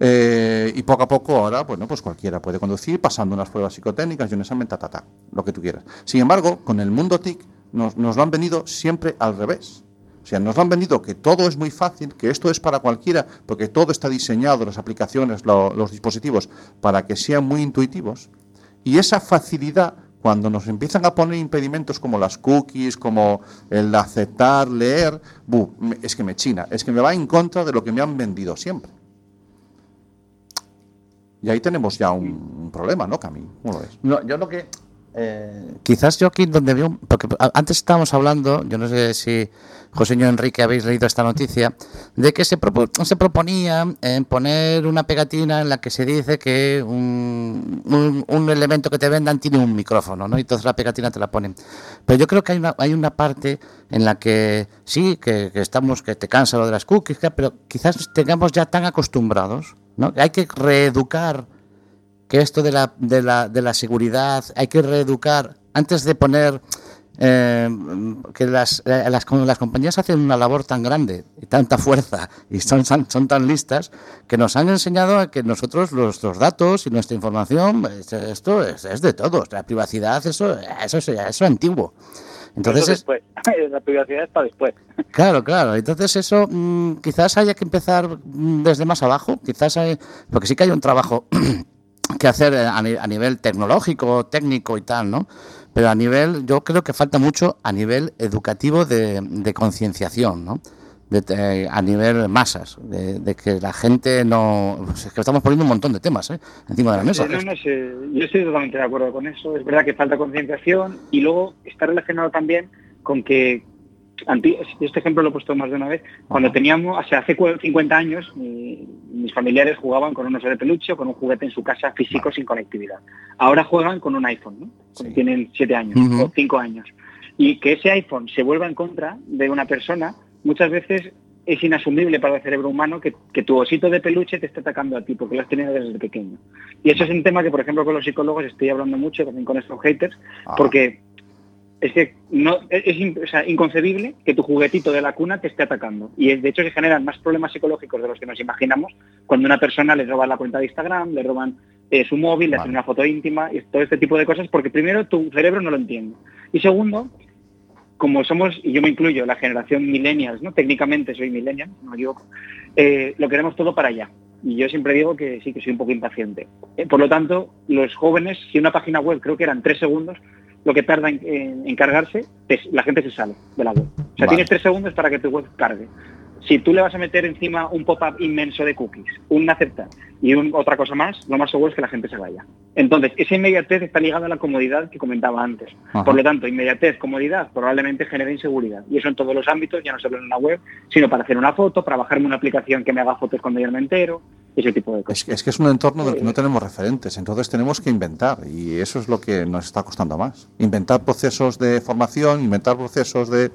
Eh, y poco a poco ahora, bueno, pues cualquiera puede conducir pasando unas pruebas psicotécnicas y un examen, ta, ta, ta, lo que tú quieras. Sin embargo, con el mundo TIC nos, lo han venido siempre al revés. O sea, nos lo han vendido que todo es muy fácil, que esto es para cualquiera, porque todo está diseñado, las aplicaciones, lo- los dispositivos, para que sean muy intuitivos. Y esa facilidad Cuando nos empiezan a poner impedimentos como las cookies, como el aceptar, leer, bu, me- es que me china, es que me va en contra de lo que me han vendido siempre. Y ahí tenemos ya un, problema, ¿no, Cami? ¿Cómo lo ves? No, yo lo que. Eh, quizás yo aquí donde veo. Porque antes estábamos hablando, yo no sé si José y Enrique habéis leído esta noticia, de que se, propo- se proponía en poner una pegatina en la que se dice que un, un- un elemento que te vendan tiene un micrófono, ¿no? Y entonces la pegatina te la ponen. Pero yo creo que hay una, hay una parte en la que sí, que, que estamos, que te cansa lo de las cookies, pero quizás tengamos ya tan acostumbrados, ¿no? Hay que reeducar que esto de la, de la, de la seguridad hay que reeducar antes de poner eh, que las, eh, las, compañías hacen una labor tan grande y tanta fuerza y son, son, tan listas que nos han enseñado a que nosotros nuestros datos y nuestra información es- esto es, es de todos la privacidad eso eso es, eso es antiguo entonces Eso es, después. la privacidad es para después. Claro, claro. Entonces eso mm, quizás haya que empezar mm, desde más abajo, quizás hay, porque sí que hay un trabajo que hacer eh, a, ni- a nivel tecnológico, técnico y tal, ¿no? Pero a nivel, yo creo que falta mucho a nivel educativo de, de concienciación, ¿no? De, te- a nivel masas, de, de que la gente no... pues es que estamos poniendo un montón de temas ¿eh? encima de la mesa. Eh, no, no sé, yo estoy totalmente de acuerdo con eso. Es verdad que falta concienciación y luego está relacionado también con que, este ejemplo lo he puesto más de una vez, cuando teníamos, o sea, hace cu- 50 años, mi- mis familiares jugaban con un oso de peluche o con un juguete en su casa físico sin conectividad. Ahora juegan con un iPhone, ¿no? Sí. Tienen 7 años o 5 años. Y que ese iPhone se vuelva en contra de una persona, muchas veces es inasumible para el cerebro humano que, que tu osito de peluche te esté atacando a ti, porque lo has tenido desde pequeño. Y eso es un tema que, por ejemplo, con los psicólogos estoy hablando mucho, también con estos haters, Ah. porque es que no es, o sea, inconcebible que tu juguetito de la cuna te esté atacando. Y es- de hecho se generan más problemas psicológicos de los que nos imaginamos cuando una persona le roba la cuenta de Instagram, le roban eh, su móvil, le hacen una foto íntima y todo este tipo de cosas, porque primero tu cerebro no lo entiende. Y segundo, como somos, y yo me incluyo, la generación millennials, ¿no? Técnicamente soy millennial, no me equivoco, eh, lo queremos todo para allá. Y yo siempre digo que sí, que soy un poco impaciente. Eh, por lo tanto, los jóvenes, si una página web creo que eran tres segundos, lo que tarda en, en- en cargarse, la gente se sale de la web. O sea, Vale. tienes tres segundos para que tu web cargue. Si tú le vas a meter encima un pop-up inmenso de cookies, un aceptar y un- otra cosa más, lo más seguro es que la gente se vaya. Entonces, esa inmediatez está ligada a la comodidad que comentaba antes. Ajá. Por lo tanto, inmediatez, comodidad, probablemente genere inseguridad. Y eso en todos los ámbitos, ya no solo en una web, sino para hacer una foto, para bajarme una aplicación que me haga fotos cuando yo no me entero, ese tipo de Es cosas. que, es que es un entorno del que no tenemos referentes, entonces tenemos que inventar y eso es lo que nos está costando más. Inventar procesos de formación, inventar procesos de,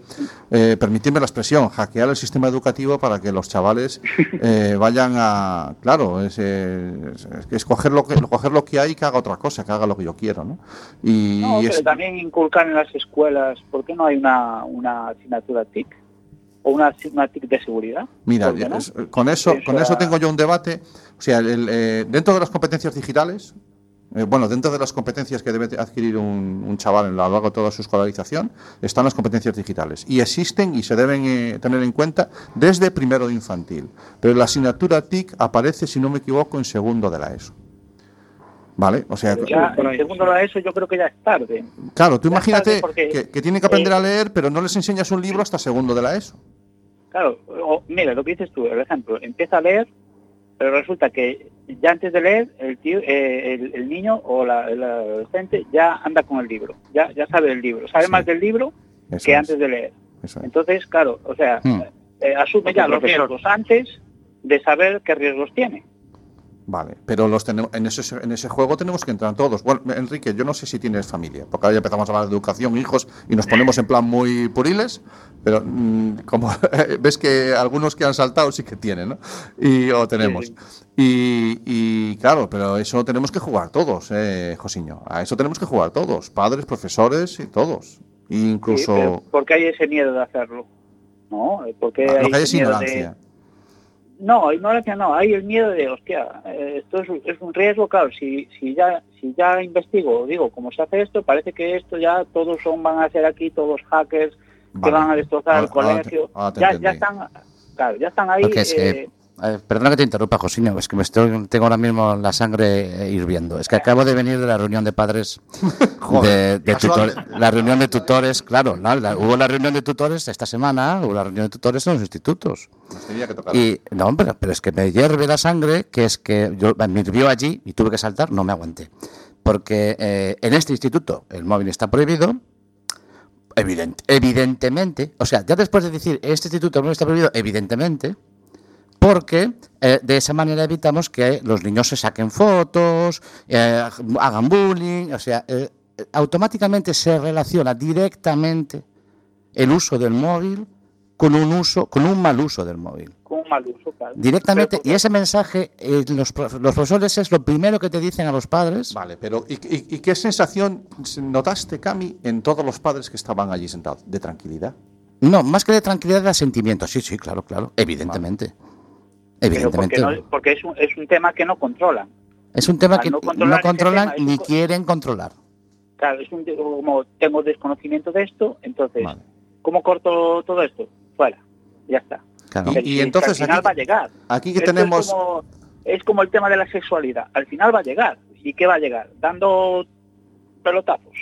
eh, permitirme la expresión, hackear el sistema educativo para que los chavales eh, vayan a, claro, es, eh, es, es lo que, coger lo que hay y que haga otra cosa, que haga lo que yo quiero, ¿no? Y, No, pero es- también inculcar en las escuelas, ¿por qué no hay una, una asignatura TIC? ¿O una asignatura TIC de seguridad? Mira, ¿Por qué no? es- con eso, Eso con eso era- tengo yo un debate. O sea, el- eh, dentro de las competencias digitales, eh, bueno, dentro de las competencias que debe adquirir un, un chaval en lo largo de toda su escolarización, están las competencias digitales. Y existen y se deben eh, tener en cuenta desde primero de infantil. Pero la asignatura TIC aparece, si no me equivoco, en segundo de la ESO. ¿Vale? O sea, Ya, en segundo de eso yo creo que ya es tarde. claro, tú ya imagínate porque, que, que tienen que aprender eh, a leer, pero no les enseñas un libro hasta segundo de la ESO. Claro, o- mira, lo que dices tú, por ejemplo, empieza a leer, pero resulta que ya antes de leer, el, tío, eh, el, el niño o la, el adolescente ya anda con el libro, ya, ya sabe el libro, sabe Sí. más del libro Eso que es, antes de leer. eso es. Entonces, claro, o sea, Hmm. eh, asume ya los riesgos antes de saber qué riesgos tiene. Vale, pero los tenemos, en, ese, en ese juego tenemos que entrar todos. Bueno, Enrique, yo no sé si tienes familia, porque ahora ya empezamos a hablar de educación, hijos, y nos ponemos en plan muy puriles, pero mm, como ves que algunos que han saltado sí que tienen, ¿no? Y, o tenemos. Sí, Y, y, claro, pero eso tenemos que jugar todos, eh, Josiño. A eso tenemos que jugar todos, padres, profesores y todos. Sí, Incluso pero ¿Por qué hay ese miedo de hacerlo? No, porque lo que hay ese es miedo de- ignorancia. No, ignorancia no, hay el miedo de, hostia, eh, esto es, es un riesgo, claro, si, si ya si ya investigo, digo, cómo se hace esto, parece que esto ya todos son van a ser aquí todos hackers que van a destrozar el Ahora- ahora te- colegio. ahora te ya, ya están, claro, ya están ahí. Porque es que- eh, eh, perdona que te interrumpa, Josiño, es que me estoy, tengo ahora mismo la sangre eh, hirviendo. Es que acabo de venir de la reunión de padres, de, de tutores, la reunión de tutores, claro, la- la- hubo la reunión de tutores esta semana, hubo la reunión de tutores en los institutos. Que. Y no, pero, pero es que me hierve la sangre, que es que yo me hirvió allí y tuve que saltar, no me aguanté. Porque eh, en este instituto el móvil está prohibido, evident- evidentemente, o sea, ya después de decir este instituto el móvil está prohibido, evidentemente, porque eh, de esa manera evitamos que los niños se saquen fotos, eh, hagan bullying, o sea, eh, automáticamente se relaciona directamente el uso del móvil con un uso, con un mal uso del móvil. Con un mal uso, claro. Directamente, Pero, y ese mensaje, eh, los, prof- los profesores es lo primero que te dicen a los padres. Vale, pero ¿y, y- y qué sensación notaste, Cami, en todos los padres que estaban allí sentados? ¿De tranquilidad? No, más que de tranquilidad, de sentimiento. Sí, sí, claro, claro. Evidentemente. Evidentemente. porque, no- porque es, un, es un tema que no controlan. es un tema al que no controlan tema, ni un quieren controlar. Claro, es un, como tengo desconocimiento de esto, entonces, Vale. ¿cómo corto todo esto? Fuera, ya está. Claro. Y- entonces al final aquí- va a llegar. Aquí que Esto tenemos... Es como, es como el tema de la sexualidad. Al final va a llegar. ¿Y qué va a llegar? Dando pelotazos.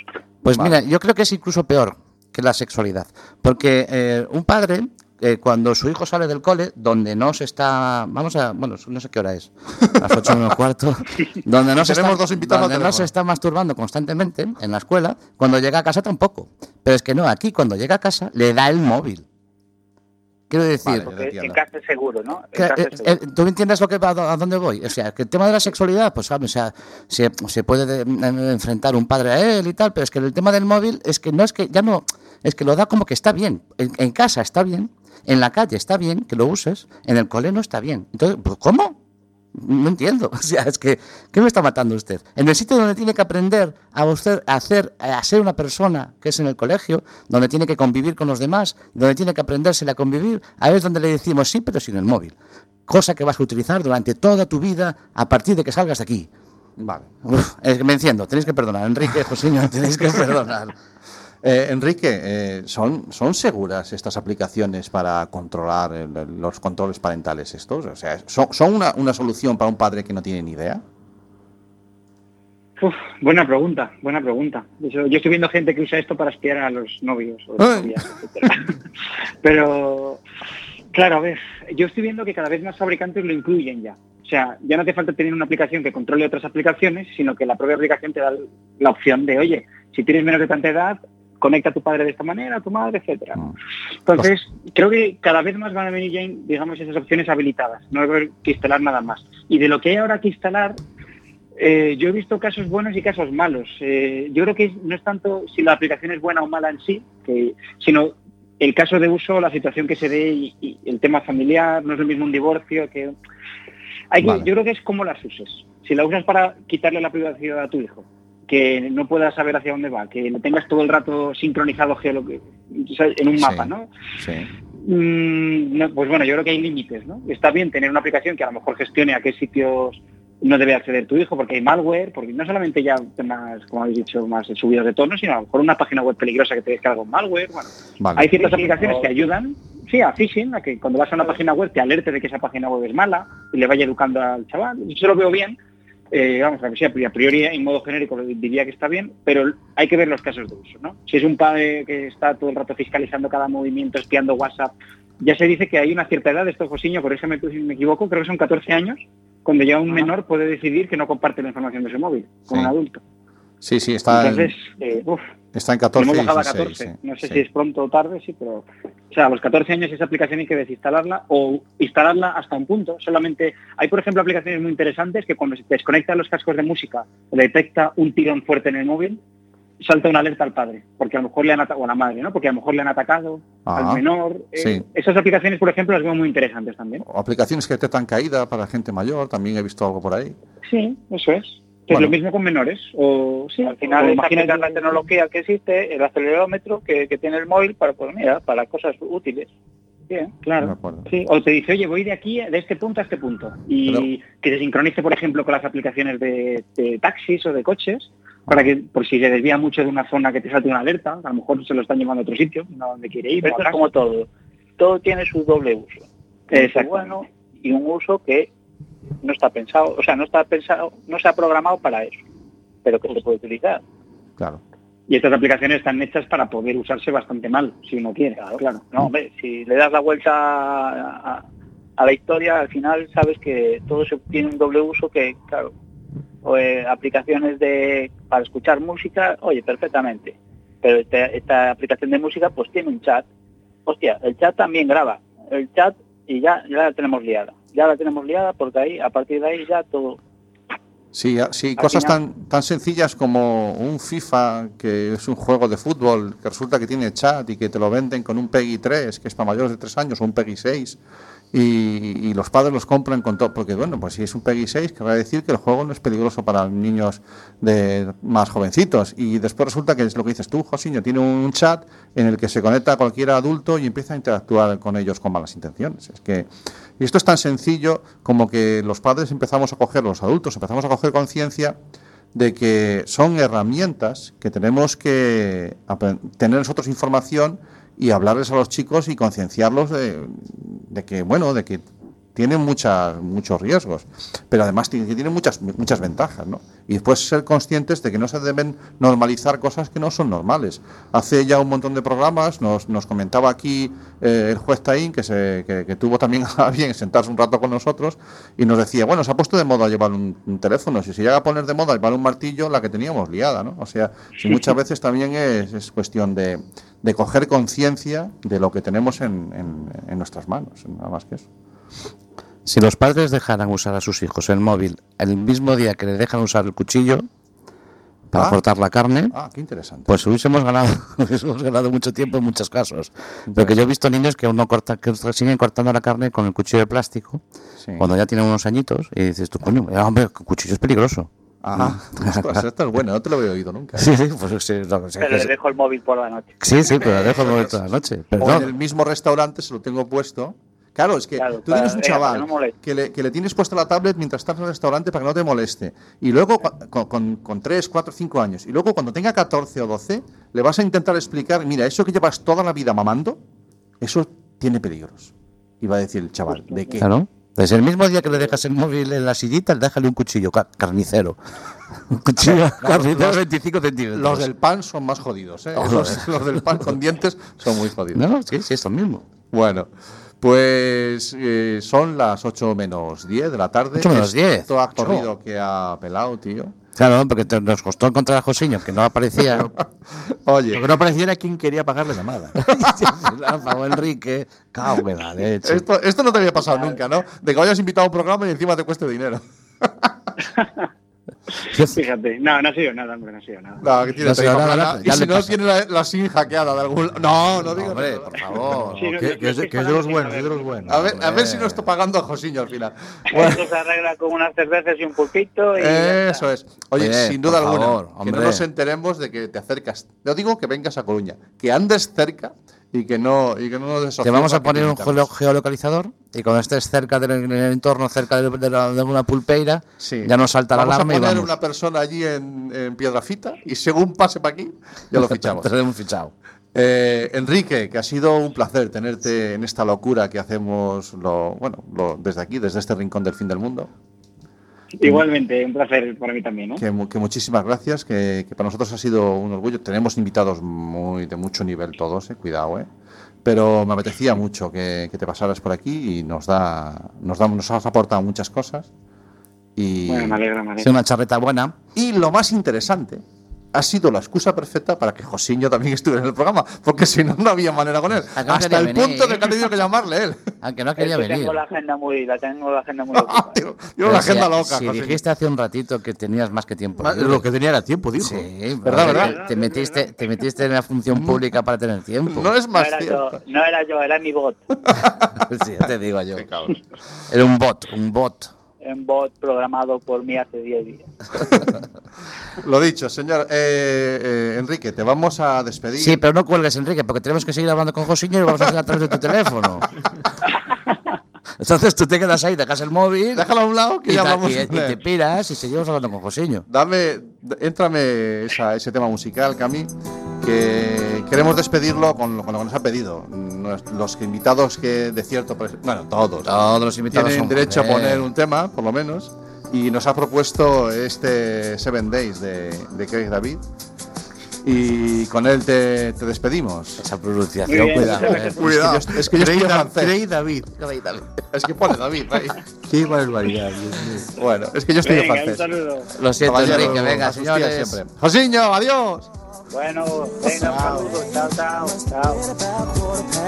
Pues Vale. mira, yo creo que es incluso peor que la sexualidad. Porque eh, un padre, eh, cuando su hijo sale del cole, donde no se está. Vamos a. Bueno, no sé qué hora es. Las ocho menos cuarto. Donde no, se está, dos donde no se está masturbando constantemente en la escuela, cuando llega a casa tampoco. Pero es que no, aquí cuando llega a casa le da el móvil. Quiero decir. Vale. En casa es seguro, ¿no? En casa eh, es eh, seguro. ¿Tú me entiendes lo que va, a dónde voy? O sea, que el tema de la sexualidad, pues vamos, o sea, se, se puede de- enfrentar un padre a él y tal, pero es que el tema del móvil es que no es que ya no, es que lo da como que está bien. En, en casa está bien, en la calle está bien que lo uses, en el cole no está bien. Entonces, pues, ¿cómo? No entiendo. O sea, es que, ¿qué me está matando usted? En el sitio donde tiene que aprender a usted a hacer, a ser una persona, que es en el colegio, donde tiene que convivir con los demás, donde tiene que aprenderse a convivir, ahí es donde le decimos sí, pero sin el móvil. Cosa que vas a utilizar durante toda tu vida a partir de que salgas de aquí. Vale. Uf, es que me enciendo, tenéis que perdonar. Enrique, José, tenéis que perdonar. Eh, Enrique, eh, ¿son, ¿son seguras estas aplicaciones para controlar el- los controles parentales estos? O sea, ¿son, son una, una solución para un padre que no tiene ni idea? Uf, buena pregunta, buena pregunta. Yo, yo estoy viendo gente que usa esto para espiar a los novios o novias. Pero, claro, a ver, yo estoy viendo que cada vez más fabricantes lo incluyen ya. O sea, ya no hace falta tener una aplicación que controle otras aplicaciones, sino que la propia aplicación te da la opción de, oye, si tienes menos de tanta edad, conecta a tu padre de esta manera, a tu madre, etcétera. Mm. Entonces, creo que cada vez más van a venir ya, digamos, esas opciones habilitadas. No haber que instalar nada más. Y de lo que hay ahora que instalar, eh, yo he visto casos buenos y casos malos. Eh, yo creo que no es tanto si la aplicación es buena o mala en sí, que, sino el caso de uso, la situación que se dé y, y el tema familiar, no es lo mismo un divorcio que... Hay que Vale. Yo creo que es como las uses. Si la usas para quitarle la privacidad a tu hijo, que no puedas saber hacia dónde va, que lo tengas todo el rato sincronizado en un mapa, Sí. ¿no? Sí. Mm, no, pues bueno, yo creo que hay límites, ¿no? Está bien tener una aplicación que a lo mejor gestione a qué sitios no debe acceder tu hijo, porque hay malware, porque no solamente ya temas, como habéis dicho, más subidos de tono, sino a lo mejor una página web peligrosa que te descarga un malware. Bueno, Vale. hay ciertas aplicaciones que ayudan, sí, a phishing, a que cuando vas a una página web te alerte de que esa página web es mala y le vaya educando al chaval. Yo lo veo bien. Eh, vamos, a ver, sí, a priori en modo genérico diría que está bien, pero hay que ver los casos de uso, ¿no? Si es un padre que está todo el rato fiscalizando cada movimiento, espiando WhatsApp, ya se dice que hay una cierta edad, esto Josiño, corrígeme si me equivoco, creo que son 14 años, cuando ya un menor puede decidir que no comparte la información de su móvil con Sí. un adulto. Sí, sí, está, Entonces, en, eh, uf, está en lo 14 hemos y bajado a 16, 14. sí, no sé sí. si es pronto o tarde, sí, pero... O sea, a los 14 años esa aplicación hay que desinstalarla o instalarla hasta un punto. Solamente hay, por ejemplo, aplicaciones muy interesantes que cuando se te desconectan los cascos de música, detecta un tirón fuerte en el móvil, salta una alerta al padre, porque a lo mejor le han atacado, o a la madre, ¿no? Porque a lo mejor le han atacado al menor. Eh, sí. Esas aplicaciones, por ejemplo, las veo muy interesantes también. O aplicaciones que detectan caída para gente mayor, también he visto algo por ahí. Sí, eso es. Pues Bueno. lo mismo con menores. O sí, Al final es imagínate- aplicar la tecnología que existe, el acelerómetro que, que tiene el móvil para, pues mira, para cosas útiles. Bien. Claro. Sí, o te dice, oye, voy de aquí, de este punto a este punto. Y que se sincronice, por ejemplo, con las aplicaciones de, de taxis o de coches, para que, por si se desvía mucho de una zona, que te salte una alerta. A lo mejor se lo están llevando a otro sitio, no donde quiere ir. Pero esto es como todo. Todo tiene su doble uso. Exacto. bueno y un uso que no está pensado, o sea, no está pensado, no se ha programado para eso, pero que se puede utilizar. Claro. Y estas aplicaciones están hechas para poder usarse bastante mal, si uno quiere, claro. No, hombre, si le das la vuelta a, a- a la historia, al final sabes que todo se tiene un doble uso que, claro, o, eh, aplicaciones de para escuchar música, oye, perfectamente. Pero este- esta aplicación de música pues tiene un chat. Hostia, el chat también graba. El chat y ya, ya la tenemos liada. Ya la tenemos liada porque ahí, a partir de ahí ya todo. Sí, sí cosas final- tan, tan sencillas como un FIFA, que es un juego de fútbol, que resulta que tiene chat y que te lo venden con un PEGI 3, que es para mayores de 3 años, o un PEGI 6, y, los padres los compran con todo, porque bueno, pues si es un PEGI 6, querrá decir que el juego no es peligroso para niños de más jovencitos. Y después resulta que es lo que dices tú, Josiño, tiene un chat en el que se conecta cualquier adulto y empieza a interactuar con ellos con malas intenciones. Es que y esto es tan sencillo como que los padres empezamos a coger, los adultos empezamos a coger conciencia de que son herramientas que tenemos que tener nosotros información y hablarles a los chicos y concienciarlos de, de que, bueno, de que tienen muchas, muchos riesgos, pero además tiene- que tienen muchas, muchas ventajas, ¿no? Y después ser conscientes de que no se deben normalizar cosas que no son normales. Hace ya un montón de programas, nos, nos comentaba aquí eh, el juez Taín, que, se, que, que tuvo también a bien sentarse un rato con nosotros, y nos decía, bueno, se ha puesto de moda llevar un, un teléfono, si se llega a poner de moda llevar un martillo, la que teníamos liada, ¿no? O sea, si muchas veces también es, es cuestión de, de coger conciencia de lo que tenemos en, en- en nuestras manos, nada más que eso. Si los padres dejaran usar a sus hijos el móvil el mismo día que le dejan usar el cuchillo para Ah. cortar la carne, Ah, qué interesante. pues hubiésemos ganado, hubiésemos ganado mucho tiempo en muchos casos. Porque yo he visto niños que uno corta, que siguen cortando la carne con el cuchillo de plástico Sí. cuando ya tienen unos añitos y dices tú, coño, eh, hombre, el cuchillo es peligroso. Ah, esto es bueno, no te lo había oído nunca. Sí, sí, pues sí, no, sí, Pero sí, le dejo el móvil por la noche. sí, sí, pero lo dejo el móvil toda la noche. Pero O no, en el mismo restaurante se lo tengo puesto. Claro, es que Claro, tú para- tienes un chaval que no que le, que le tienes puesta la tablet mientras estás en el restaurante para que no te moleste. Y luego, con, con, con 3, 4, 5 años. Y luego, cuando tenga 14 o 12, le vas a intentar explicar: mira, eso que llevas toda la vida mamando, eso tiene peligros. Y va a decir el chaval: ¿de qué? Claro. Desde el mismo día que le dejas el móvil en la sillita, déjale un cuchillo ca- carnicero. Un cuchillo carnicero de 25 centímetros. Los del pan son más jodidos, ¿eh? Oh, Los, los del pan con dientes son muy jodidos. No, sí, sí, es lo mismo. Bueno, pues eh, son las 8 menos 10 de la tarde. 8 menos 10. Todo ha corrido que ha pelado, tío. Claro, porque te- nos costó encontrar a Josiño, que no aparecía. Oye, Lo que no pareciera quien quería pagar la llamada. La pagó Enrique. Cago en la leche. esto, esto no te había pasado nunca, ¿no? De que hayas invitado a un programa y encima te cueste dinero. Fíjate, no, no ha sido nada, hombre, no ha sido nada. No, que tiene No nada, Y si no, pasa. tiene la, la SIM hackeada de algún lado. No, no digas Hombre, eso. por favor. Sí, no, que, que es, de- no, que es de los buenos, es de los buenos. A ver, a ver si no estoy pagando a Josiño al final. Esto se arregla con unas cervezas y un pulpito y Eso es. Oye, Oye, sin duda alguna, favor, que no nos enteremos de que te acercas. No digo que vengas a Coruña, que andes cerca y que no, y que no nos Te vamos a poner un geolocalizador y cuando estés cerca del en el entorno, cerca de, de la- de una pulpeira, Sí. ya nos salta la vamos alarma a y poner vamos. una persona allí en, en Piedrafita y según pase para aquí, ya lo fichamos. Te lo hemos fichado. Eh, Enrique, que ha sido un placer tenerte en esta locura que hacemos lo, bueno, lo- desde aquí, desde este rincón del fin del mundo. Igualmente, un placer para mí también, ¿no? Que, que muchísimas gracias, que, que para nosotros ha sido un orgullo. Tenemos invitados muy de mucho nivel todos, eh, cuidado, eh. Pero me apetecía mucho que, que te pasaras por aquí y nos da, nos da, nos has aportado muchas cosas. Y, Bueno, me alegra, me Es alegra. una charreta buena. y lo más interesante ha sido la excusa perfecta para que Josiño también estuviera en el programa, porque si no, no había manera con él. No Hasta el venir. punto de que ha tenido que llamarle él. Aunque no Es quería que venir. tengo la agenda muy, la tengo la agenda muy Ah, tío, Yo Pero la si- agenda loca. Si dijiste hace un ratito que tenías más que tiempo. Lo que tenía era tiempo, dijo. Sí, ¿Verdad, verdad? Te metiste, te metiste en la función pública para tener tiempo. No es No más era, yo, no era yo, era mi bot. Sí, ya te digo yo. Era un bot, un bot. Un bot programado por mí hace 10 días. Lo dicho, señor eh, eh, Enrique, te vamos a despedir. Sí, pero no cuelgues, Enrique, porque tenemos que seguir hablando con Josiño y lo vamos a hacer a través de tu teléfono. Entonces tú te quedas ahí, dejas el móvil Déjalo a un lado que y, ya hablamos y- y con él. te piras y seguimos hablando con Josiño. Dame, éntrame esa- ese tema musical, Cami, que queremos despedirlo con, lo- con lo que nos ha pedido. Los invitados que de cierto, bueno, todos, Todos los invitados tienen son derecho a poner un tema, por lo menos, y nos ha propuesto este Seven Days de, de Craig David. Y con él te, te despedimos. Esa pronunciación, bien, cuidado. muchas eh. Cuidado, es que yo, es que yo Craig Da- francés. Craig David. Es que pone David ahí. Qué barbaridad. Bueno, es que yo estudio Venga, un francés. saludo. Lo siento, Enrique, venga, señores. Josiño, adiós. Bueno, venga. Chao, chao, chao.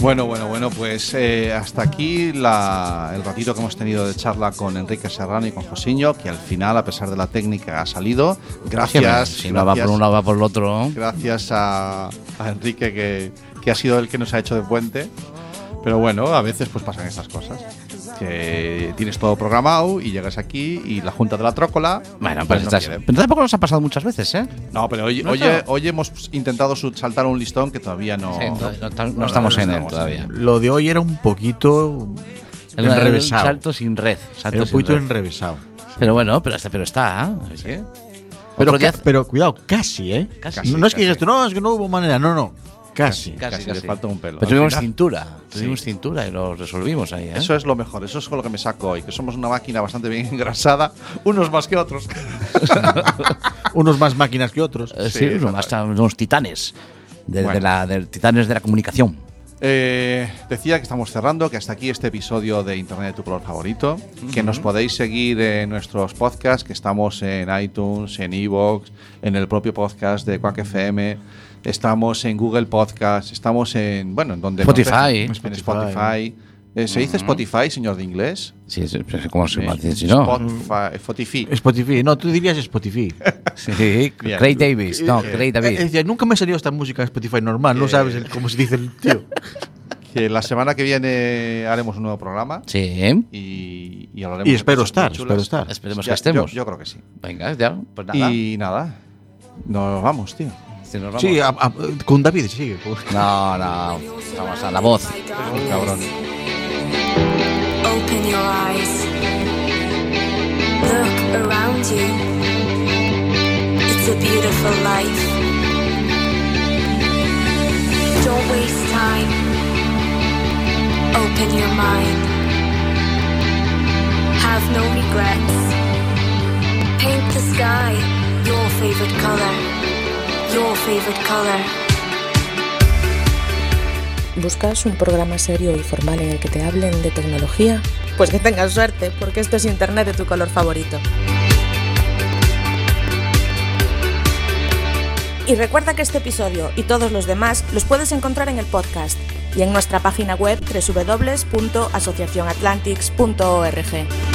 Bueno, bueno, bueno, pues eh, hasta aquí la- el ratito que hemos tenido de charla con Enrique Serrano y con Josiño, que al final, a pesar de la técnica, ha salido. Gracias. Si no va gracias, por un lado, va por el otro. gracias a, a Enrique, que, que ha sido el que nos ha hecho de puente. Pero bueno, a veces pues pasan estas cosas. Que tienes todo programado y llegas aquí y la Junta de la Trócola. Bueno, pues pues no estás- quiere. pero tampoco nos ha pasado muchas veces, ¿eh? No, pero hoy, ¿No hoy, hoy hemos intentado saltar un listón que todavía no. Sí, no, no- no estamos en él todavía. Lo de hoy era un poquito El- el enrevesado. Salto sin red. salto Era un poquito enrevesado. Pero bueno, pero, está- pero está. ¿eh? ¿sí? Pero, pero cuidado, casi, ¿eh? Casi, no, no es que digas tú, no, es que no hubo manera, no, no. Casi. Casi, Casi, casi. le falta un pelo. Pero tuvimos final- cintura. Tuvimos cintura y lo resolvimos ahí, ¿eh? Eso es lo mejor, eso es con lo que me saco hoy, que somos una máquina bastante bien engrasada, unos más que otros. Unos más máquinas que otros. Eh, Sí, sí, es unos, titanes. De, la, de titanes de la comunicación. Eh, decía que estamos cerrando, que hasta aquí este episodio de Internet de tu color favorito, que nos podéis seguir en nuestros podcasts, que estamos en iTunes, en Evox, en el propio podcast de Quack FM, estamos en Google Podcast, estamos en, bueno, en donde... Spotify. En Spotify. Eh, ¿Se dice Spotify, señor de inglés? Sí, ¿cómo se dice? Si no. Spotify. Spotify. Spotify, no, tú dirías Spotify. Sí. Craig Davis. No, Craig Eh, David. decía, nunca me salió esta música en Spotify normal, no Eh. sabes cómo se dice el tío. Que la semana que viene haremos un nuevo programa Sí. y, y hablaremos Y de espero estar, espero estar. Esperemos Ya- que estemos. Yo, yo creo que sí. Venga, ya, pues nada. Y nada, nos vamos, tío. Si nos vamos. Sí, a- a- con David, sigue. No, no. Vamos a la voz. Cabrón. Open your eyes. Look around you. It's a beautiful life. Don't waste time. Open your mind. Have no regrets. Paint the sky your favorite color. ¿Buscas un programa serio y formal en el que te hablen de tecnología? Pues que tengas suerte, porque esto es Internet de tu color favorito. Y recuerda que este episodio y todos los demás los puedes encontrar en el podcast y en nuestra página web www.asociacionatlantics.org.